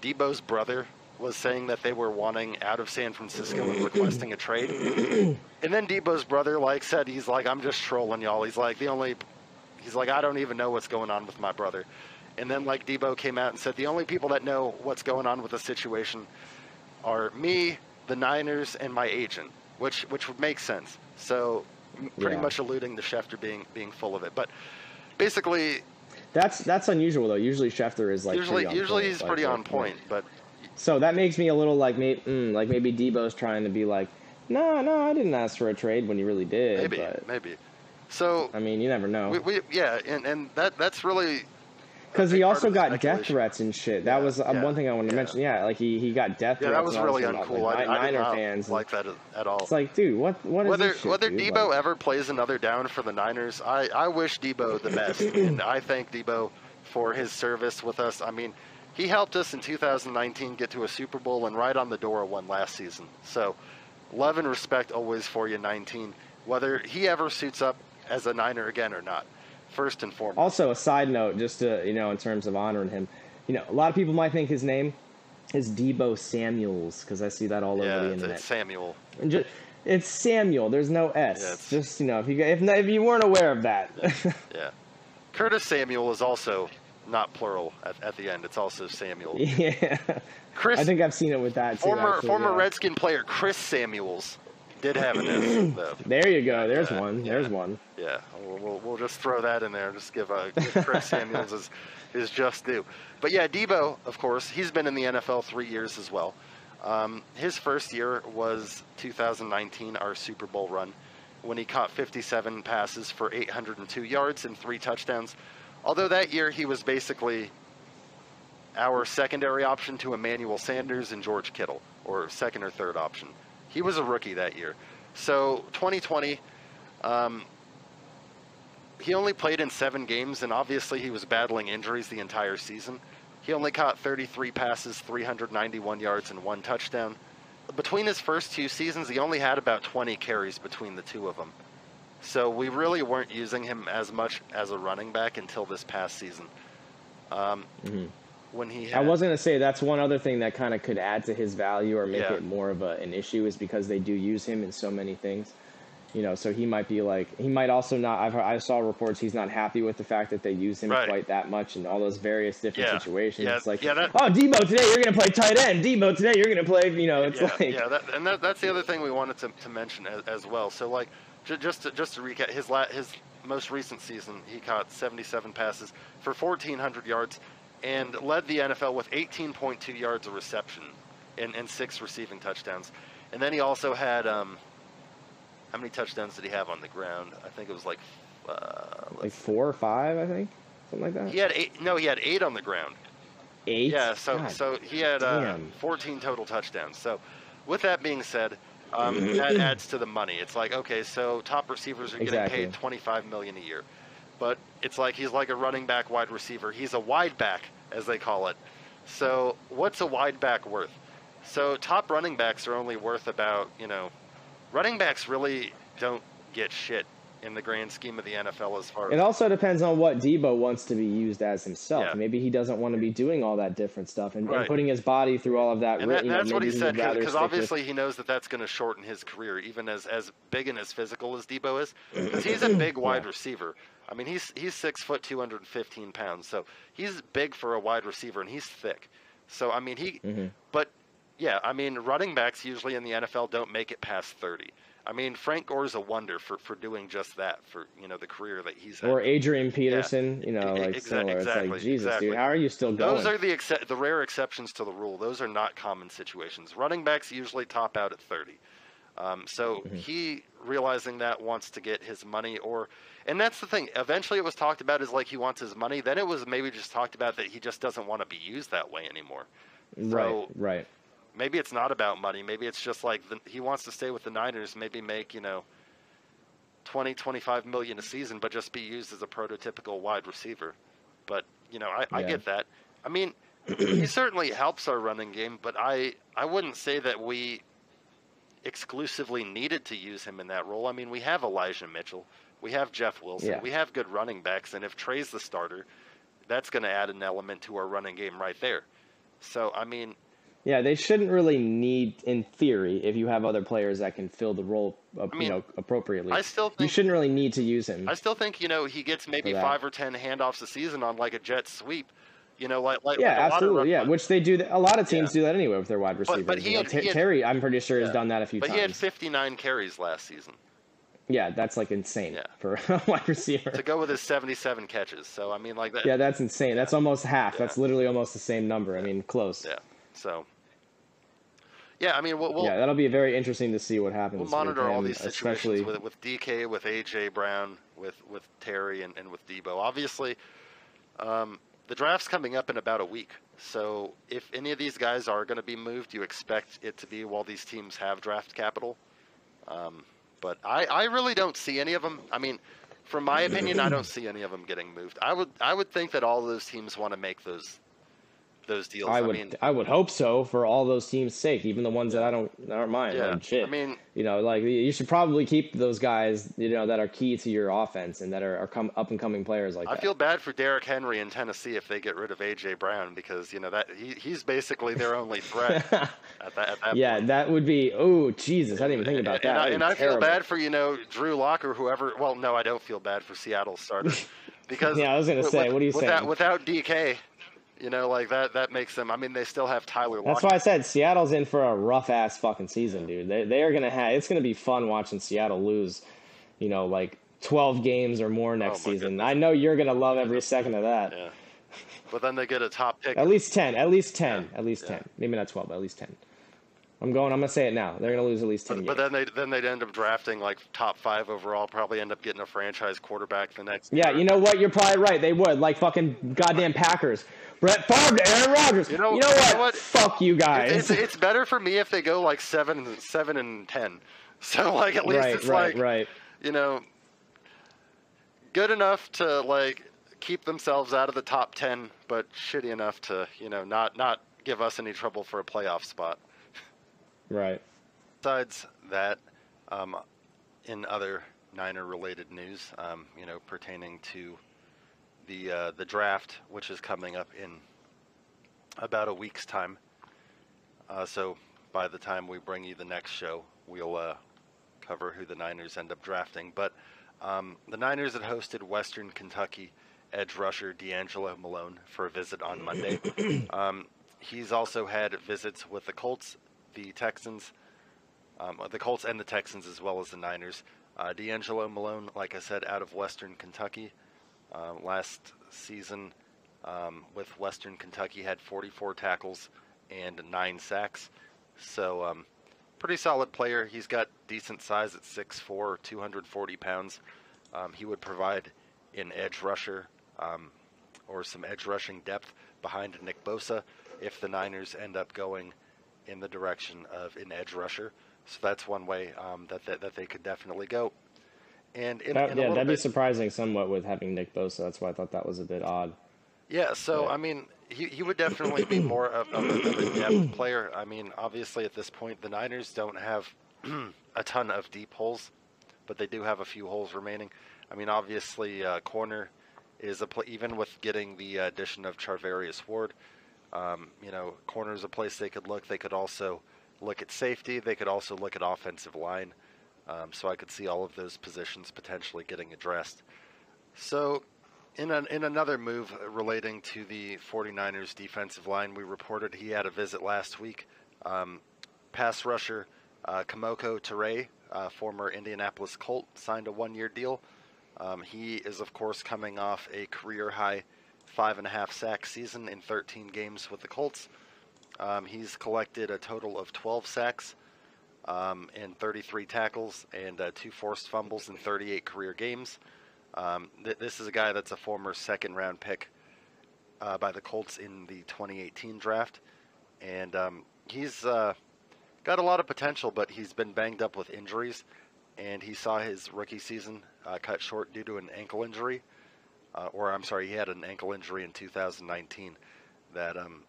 Deebo's brother was saying that they were wanting out of San Francisco and requesting a trade. and then Deebo's brother like said he's like I'm just trolling y'all. He's like the only he's like I don't even know what's going on with my brother. And then like Deebo came out and said the only people that know what's going on with the situation are me, the Niners, and my agent, which which would make sense. So pretty Yeah. much alluding to Schefter being being full of it. But basically, That's that's unusual though. Usually Schefter is like usually usually point, he's like, pretty on point. But So that makes me a little like maybe mm, like maybe Deebo's trying to be like, no, no, I didn't ask for a trade when you really did. maybe But maybe. So I mean, you never know. we, we yeah, and and that that's really Because he also got death threats and shit. That Yeah, was uh, yeah, one thing I wanted to yeah. mention. Yeah, like he, he got death yeah, threats. that was and all this really uncool. Like, I, I Niner fans. like that at all. It's like, dude, what what is whether this shit, whether dude? Deebo Like, ever plays another down for the Niners, I, I wish Deebo the best, and I thank Deebo for his service with us. I mean, he helped us in 2019 get to a Super Bowl and right on the door of one last season. So, love and respect always for you, 19. Whether he ever suits up as a Niner again or not, first and foremost. Also, a side note, just to you know, in terms of honoring him, you know, a lot of people might think his name is Deebo Samuels because I see that all yeah, over the internet. it's Samuel. And ju- it's Samuel. There's no S. Yeah, it's- Just you know, if you if if you weren't aware of that, Yeah, Curtis Samuel is also not plural at, at the end. It's also Samuel. yeah. Chris, I think I've seen it with that too. former actually, former yeah. Redskin player Chris Samuels did have an S though. There you go. There's Yeah, one. yeah. There's one. Yeah, we'll, we'll, we'll just throw that in there. Just give, uh, give Chris Samuels his, his just due. But yeah, Deebo, of course, he's been in the NFL three years as well. Um, his first year was 2019, our Super Bowl run, when he caught 57 passes for 802 yards and three touchdowns. Although that year he was basically our secondary option to Emmanuel Sanders and George Kittle, or second or third option. He was a rookie that year. So 2020, um, he only played in seven games, and obviously he was battling injuries the entire season. He only caught 33 passes, 391 yards, and one touchdown. Between his first two seasons, he only had about 20 carries between the two of them. So we really weren't using him as much as a running back until this past season. Um, Mhm. When he I had, was gonna say that's one other thing that kind of could add to his value or make Yeah. it more of a, an issue is because they do use him in so many things. You know, so he might be like he might also not. I've heard, I saw reports he's not happy with the fact that they use him Right. quite that much in all those various different Yeah. situations. Yeah, It's like, yeah, that- oh, Deebo today you're gonna play tight end. Deebo today you're gonna play. You know, it's yeah, like yeah, that, and that, that's the other thing we wanted to, to mention as, as well. So like, just to, just to recap, his la- his most recent season, he caught 77 passes for 1,400 yards, and led the NFL with 18.2 yards of reception and, and six receiving touchdowns. And then he also had um, how many touchdowns did he have on the ground? I think it was like. Uh, like four or five, I think, something like that. he had eight. No, he had eight on the ground. Eight. Yeah, so God. so he had uh, 14 total touchdowns. So, with that being said, um, that adds to the money. It's like okay, so top receivers are getting Exactly. paid 25 million a year, but it's like he's like a running back, wide receiver. He's a wide back, as they call it. So, what's a wide back worth? So, top running backs are only worth about you know, running backs really don't get shit in the grand scheme of the NFL as far as It also depends on what Deebo wants to be used as himself. Yeah. Maybe he doesn't want to be doing all that different stuff and, and putting his body through all of that. And that, know, that's what he said because stick with- obviously he knows that that's going to shorten his career, even as as big and as physical as Deebo is. Because he's a big wide Yeah. receiver. I mean, he's he's six foot, two hundred and fifteen pounds, so he's big for a wide receiver, and he's thick. So I mean he, Mm-hmm. but yeah, I mean running backs usually in the NFL don't make it past 30. I mean Frank Gore's a wonder for for doing just that for you know the career that he's had. Or Adrian Peterson, you know, like exa- similar. It's exactly, like Jesus, exactly. dude, how are you still going? Those are the exce- the rare exceptions to the rule. Those are not common situations. Running backs usually top out at 30. Um, so Mm-hmm. he realizing that wants to get his money, or and that's the thing. Eventually, it was talked about as like he wants his money. Then it was maybe just talked about that he just doesn't want to be used that way anymore. right, right. Maybe it's not about money. Maybe it's just like the, he wants to stay with the Niners. Maybe make you know 20, 25 million a season, but just be used as a prototypical wide receiver. But you know, I, I get that. I mean, he certainly helps our running game, but I I wouldn't say that we exclusively needed to use him in that role. I mean, we have Elijah Mitchell, we have Jeff Wilson, Yeah. we have good running backs, and if Trey's the starter, that's going to add an element to our running game right there. So I mean, Yeah, they shouldn't really need, in theory, if you have other players that can fill the role, uh, I mean, you know, appropriately. I still think, you shouldn't really need to use him. I still think you know he gets maybe five or ten handoffs a season on like a jet sweep. You know, like like yeah, like a lot of absolutely. Yeah, which they do. A lot of teams Yeah. do that anyway with their wide but receivers. he You know, had- Ter- he had- Terry, I'm pretty sure, has done that a few But times. he had 59 carries last season yeah, that's like insane Yeah. for a wide receiver. to go with his 77 catches. So I mean, like that. Yeah, that's insane. That's almost half. Yeah. That's literally almost the same number. I mean, close. Yeah. So. Yeah, I mean, we'll we'll, yeah, that'll be very interesting to see what happens. we'll with monitor all these situations especially. with with DK, with AJ Brown, with with Terry, and, and with Deebo. Obviously, um, the draft's coming up in about a week. So if any of these guys are going to be moved, you expect it to be while these teams have draft capital. Um, but I, I really don't see any of them. I mean, from my opinion, I don't see any of them getting moved. I would I would think that all those teams want to make those those deals. I would, mean, I would hope so for all those teams' sake, even the ones that I don't, that aren't mine. yeah. Shit. I mean, you know, like you should probably keep those guys, you know, that are key to your offense and that are, are come up and coming players like I that. feel bad for Derrick Henry in Tennessee if they get rid of AJ Brown because you know that he, he's basically their only threat at that. At that yeah, point. that would be. Oh, Jesus, I didn't even think about and, that. And I, and I feel bad for you know Drew Lock or whoever. Well, no, I don't feel bad for Seattle starter because Yeah, I was gonna with- say, what do you saying? Without DK, you know, like that that makes them. I mean, they still have Tyler Lock. That's why I said Seattle's in for a rough ass fucking season, dude. They they are gonna have. It's gonna be fun watching Seattle lose. You know, like twelve games or more next Oh season. goodness. I know you're gonna love every second of that. Yeah. But then they get a top pick. At least ten. At least ten. Yeah, At least yeah. ten. Maybe not twelve, but at least ten. I'm going. I'm gonna say it now. They're gonna lose at least ten But, but then they then they'd end up drafting like top five overall. Probably end up getting a franchise quarterback the next. yeah, year. you know what? You're probably right. They would like fucking goddamn Packers. Brett Favre Aaron Rodgers. You know- you know you what? know what? Fuck you guys. It's, it's better for me if they go like seven, seven and ten. So like at least right, it's right, like right. you know good enough to like keep themselves out of the top ten, but shitty enough to you know not not give us any trouble for a playoff spot. Right. Besides that, um, in other Niner-related news, um, you know, pertaining to the uh, the draft, which is coming up in about a week's time. Uh, so by the time we bring you the next show, we'll uh, cover who the Niners end up drafting. But um, the Niners had hosted Western Kentucky edge rusher D'Angelo Malone for a visit on Monday. um, he's also had visits with the Colts, the Texans, um, the Colts and the Texans, as well as the Niners. Uh, D'Angelo Malone, like I said, out of Western Kentucky. Uh, last season um, with Western Kentucky had 44 tackles and nine sacks. So, um, pretty solid player. He's got decent size at 6'4", 240 pounds. Um, he would provide an edge rusher um, or some edge rushing depth behind Nick Bosa if the Niners end up going in the direction of an edge rusher. So that's one way um, that, that that they could definitely go. And in, That, in yeah, that'd be surprising somewhat with having Nick Bosa. That's why I thought that was a bit odd. Yeah, so Yeah. I mean, he, he would definitely be more of, of, a, of a depth player. I mean, obviously at this point, the Niners don't have a ton of deep holes, but they do have a few holes remaining. I mean, obviously, uh, corner is a pl- even with getting the addition of Charvarius Ward. Um, you know, corner is a place they could look. They could also look at safety. They could also look at offensive line. Um, so I could see all of those positions potentially getting addressed. So in, an, in another move relating to the 49ers defensive line, we reported he had a visit last week. Um, pass rusher uh, Kemoko Turay, uh, former Indianapolis Colt, signed a one year deal. Um, he is, of course, coming off a career high five and a half sack season in 13 games with the Colts. Um, he's collected a total of 12 sacks um, and 33 tackles and uh, two forced fumbles in 38 career games. Um, th- this is a guy that's a former second round pick uh, by the Colts in the 2018 draft. And um, he's uh, got a lot of potential, but he's been banged up with injuries. And he saw his rookie season uh, cut short due to an ankle injury. Uh, or, I'm sorry, he had an ankle injury in 2019 that um,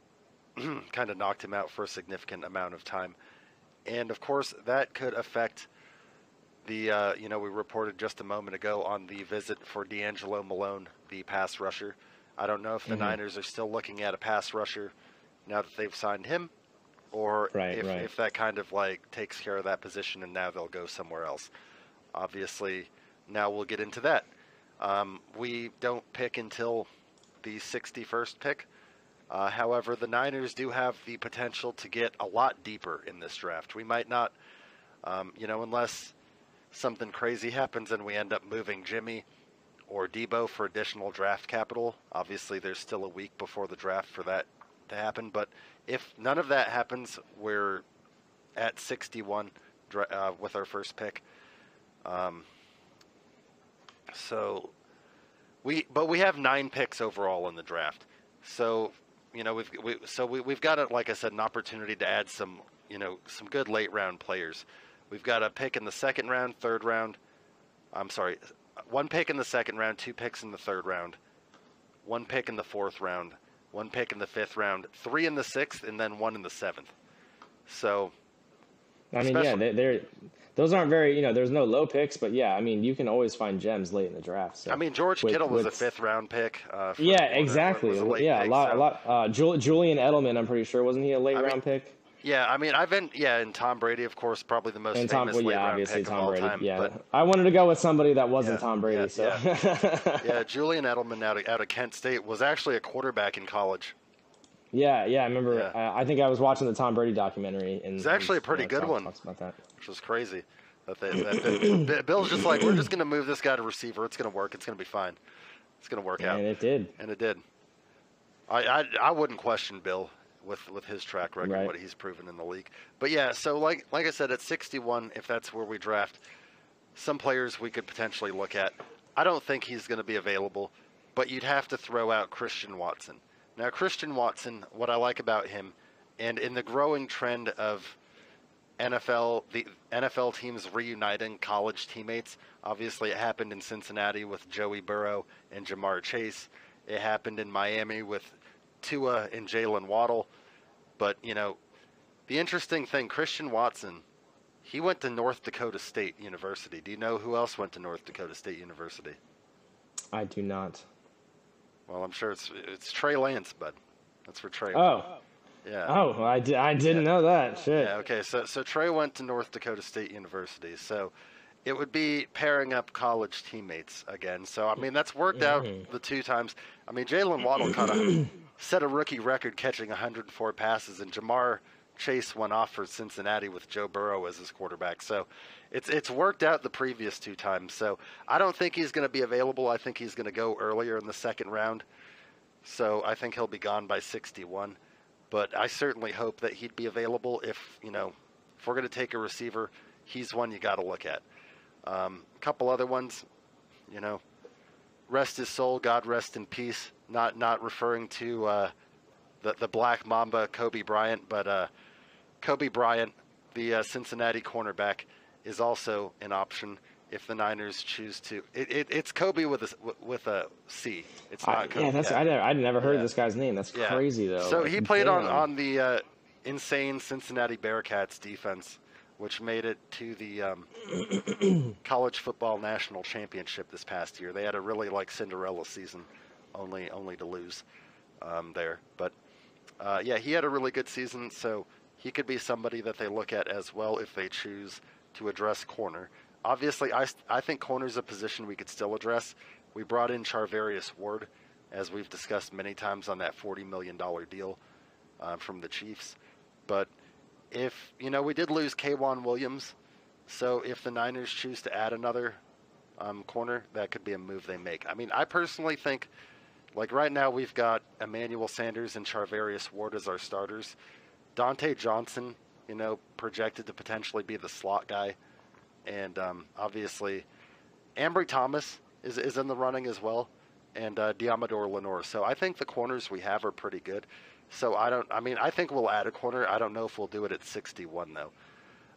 kind of knocked him out for a significant amount of time. And of course, that could affect the, uh, you know, we reported just a moment ago on the visit for D'Angelo Malone, the pass rusher. I don't know if the Mhm. Niners are still looking at a pass rusher now that they've signed him, or Right, if, right. if that kind of like takes care of that position and now they'll go somewhere else. Obviously, now we'll get into that. Um, we don't pick until the 61st pick. Uh, however, the Niners do have the potential to get a lot deeper in this draft. We might not, um, you know, unless something crazy happens and we end up moving Jimmy or Deebo for additional draft capital. Obviously, there's still a week before the draft for that to happen. But if none of that happens, we're at 61 dra- uh, with our first pick. Um, so we, but we have nine picks overall in the draft. So you know we've we, so we, we've got a, like I said an opportunity to add some you know some good late round players. We've got a pick in the second round, third round. I'm sorry, one pick in the second round, two picks in the third round, one pick in the fourth round, one pick in the fifth round, three in the sixth, and then one in the seventh. So I mean, yeah, Especially- they, they're those aren't very. You know, there's no low picks, but yeah, I mean, you can always find gems late in the draft. So. I mean, George with- Kittle was a fifth round pick. Uh, Yeah, exactly. a late Yeah, a lot, so- a lot. Uh, Jul- Julian Edelman, I'm pretty sure, wasn't he a late I mean, round pick? Yeah, I mean, I've been yeah, and Tom Brady, of course, probably the most And Tom, famous well, late yeah, round obviously pick Tom of all Brady. time. yeah, But I wanted to go with somebody that wasn't Yeah, Tom Brady. yeah, so yeah, Julian Edelman out of, out of Kent State was actually a quarterback in college. Yeah, yeah, I remember. Yeah. Uh, I think I was watching the Tom Brady documentary, and It's actually a pretty good one. Talks about that. which was crazy. That they, that Bill's just like, we're just going to move this guy to receiver. It's going to work. It's going to be fine. It's going to work out, And it did. and it did. I, I I wouldn't question Bill with with his track record, Right. what he's proven in the league. But yeah, so like like I said, at 61, if that's where we draft, some players we could potentially look at. I don't think he's going to be available, but you'd have to throw out Christian Watson. Now, Christian Watson, what I like about him, and in the growing trend of NFL, the NFL teams reuniting college teammates. Obviously, it happened in Cincinnati with Joey Burrow and Ja'Marr Chase. It happened in Miami with Tua and Jaylen Waddle. But you know, the interesting thing, Christian Watson, he went to North Dakota State University. Do you know who else went to North Dakota State University? I do not. Well, I'm sure it's it's Trey Lance, bud. That's for Trey. Oh, yeah. oh, I, di- I didn't know that. Shit. Yeah, okay. So so Trey went to North Dakota State University. So it would be pairing up college teammates again. So I mean that's worked out Mhm. the two times. I mean Jaylen Waddle kind of set a rookie record catching 104 passes, and Ja'Marr Chase went off for Cincinnati with Joe Burrow as his quarterback. So it's it's worked out the previous two times. So I don't think he's going to be available. I think he's going to go earlier in the second round. So I think he'll be gone by 61 but I certainly hope that he'd be available if you know if we're going to take a receiver, he's one you got to look at. Um, a couple other ones, you know, rest his soul, God rest in peace. Not not referring to uh, the the Black Mamba Kobe Bryant, but uh, Coby Bryant, the uh, Cincinnati cornerback, is also an option if the Niners choose to. It, it, it's Kobe with a s- with a C. It's not I, Kobe. yeah, that's I never, I'd never heard Yeah. this guy's name. That's Yeah. crazy though. So Like, he played on, on the uh, insane Cincinnati Bearcats defense, which made it to the um, college football national championship this past year. They had a really like Cinderella season, only only to lose um, there. But uh, yeah, he had a really good season, so he could be somebody that they look at as well if they choose to address corner. Obviously, I, I think corner is a position we could still address, We brought in Charvarius Ward, as we've discussed many times on that $40 million deal uh, from the Chiefs. But if, you know, we did lose K'Waun Williams. So if the Niners choose to add another um, corner, that could be a move they make. I mean, I personally think, like right now, we've got Emmanuel Sanders and Charvarius Ward as our starters. Dante Johnson, you know, projected to potentially be the slot guy. And um, obviously, Ambry Thomas is, is in the running as well, and uh, Deommodore Lenoir. So I think the corners we have are pretty good. So I don't. I mean, I think we'll add a corner. I don't know if we'll do it at 61 though.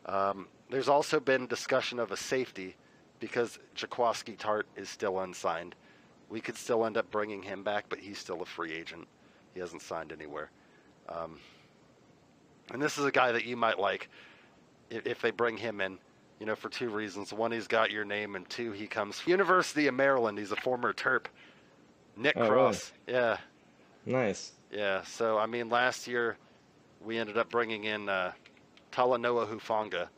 Um, there's also been discussion of a safety because Jaquiski Tartt is still unsigned. We could still end up bringing him back, but he's still a free agent. He hasn't signed anywhere. Um, and this is a guy that you might like if, if they bring him in you know, for two reasons. One, he's got your name, and two, he comes from University of Maryland. He's a former Terp. Nick Oh, Cross. Yeah, Nice. yeah. So I mean, last year we ended up bringing in uh, Talanoa Hufanga,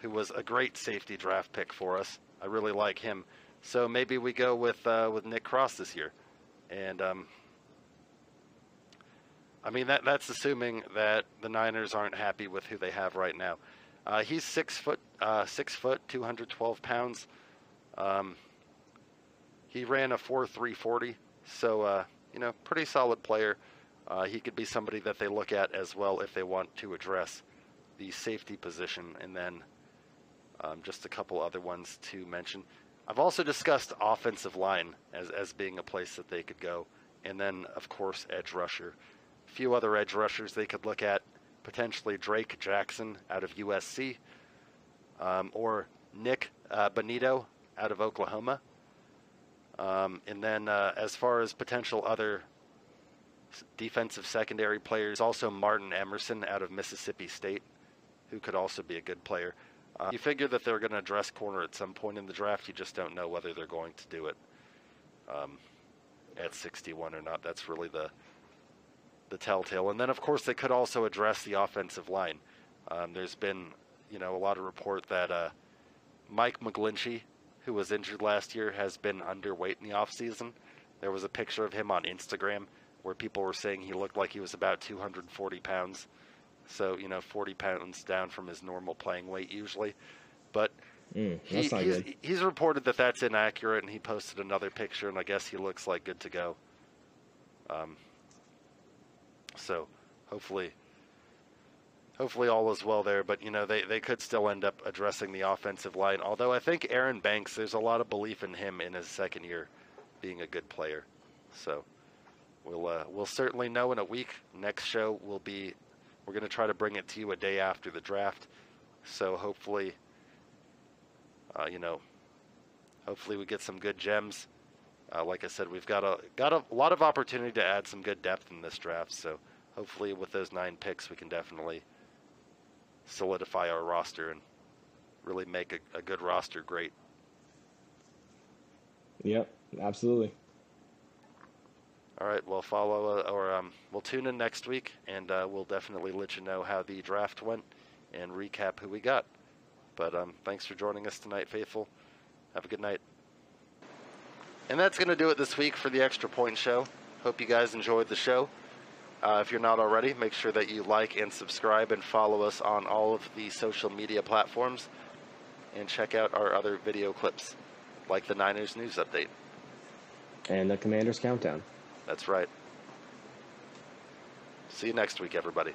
who was a great safety draft pick for us. I really like him. So maybe we go with uh, with Nick Cross this year, and um, I mean that that's assuming that the Niners aren't happy with who they have right now. Uh, he's six foot uh, six foot, 212 pounds. Um, he ran a 4.340, so uh, you know, pretty solid player. Uh, he could be somebody that they look at as well if they want to address the safety position, and then um, just a couple other ones to mention. I've also discussed offensive line as as being a place that they could go, and then of course edge rusher. Few other edge rushers they could look at potentially Drake Jackson out of USC um, or Nick uh, Bonitto out of Oklahoma. Um, and then, uh, as far as potential other defensive secondary players, also Martin Emerson out of Mississippi State, who could also be a good player. Uh, you figure that they're going to address corner at some point in the draft. You just don't know whether they're going to do it um, at 61 or not. That's really the the telltale. And then, of course, they could also address the offensive line. Um, there's been you know, a lot of report that uh, Mike McGlinchey, who was injured last year, has been underweight in the offseason. There was a picture of him on Instagram where people were saying he looked like he was about 240 pounds. So, you know, 40 pounds down from his normal playing weight usually. But Mm, he, he's, good. he's reported that that's inaccurate, and he posted another picture, and I guess he looks like good to go. Um, so, hopefully, hopefully all is well there. But you know, they they could still end up addressing the offensive line. Although I think Aaron Banks, there's a lot of belief in him in his second year, being a good player. So, we'll uh, we'll certainly know in a week. Next show will be, we're going to try to bring it to you a day after the draft. So hopefully, uh, you know, hopefully we get some good gems. Uh, like I said, we've got a got a lot of opportunity to add some good depth in this draft. So hopefully, with those nine picks, we can definitely solidify our roster and really make a, a good roster great. Yep, absolutely. All right, we'll follow uh, or um, we'll tune in next week, and uh, we'll definitely let you know how the draft went and recap who we got. But um, thanks for joining us tonight, faithful. Have a good night. And that's going to do it this week for the Extra Point Show. Hope you guys enjoyed the show. Uh, if you're not already, make sure that you like and subscribe and follow us on all of the social media platforms. And check out our other video clips, like the Niners News Update. And the Commander's Countdown. That's right. See you next week, everybody.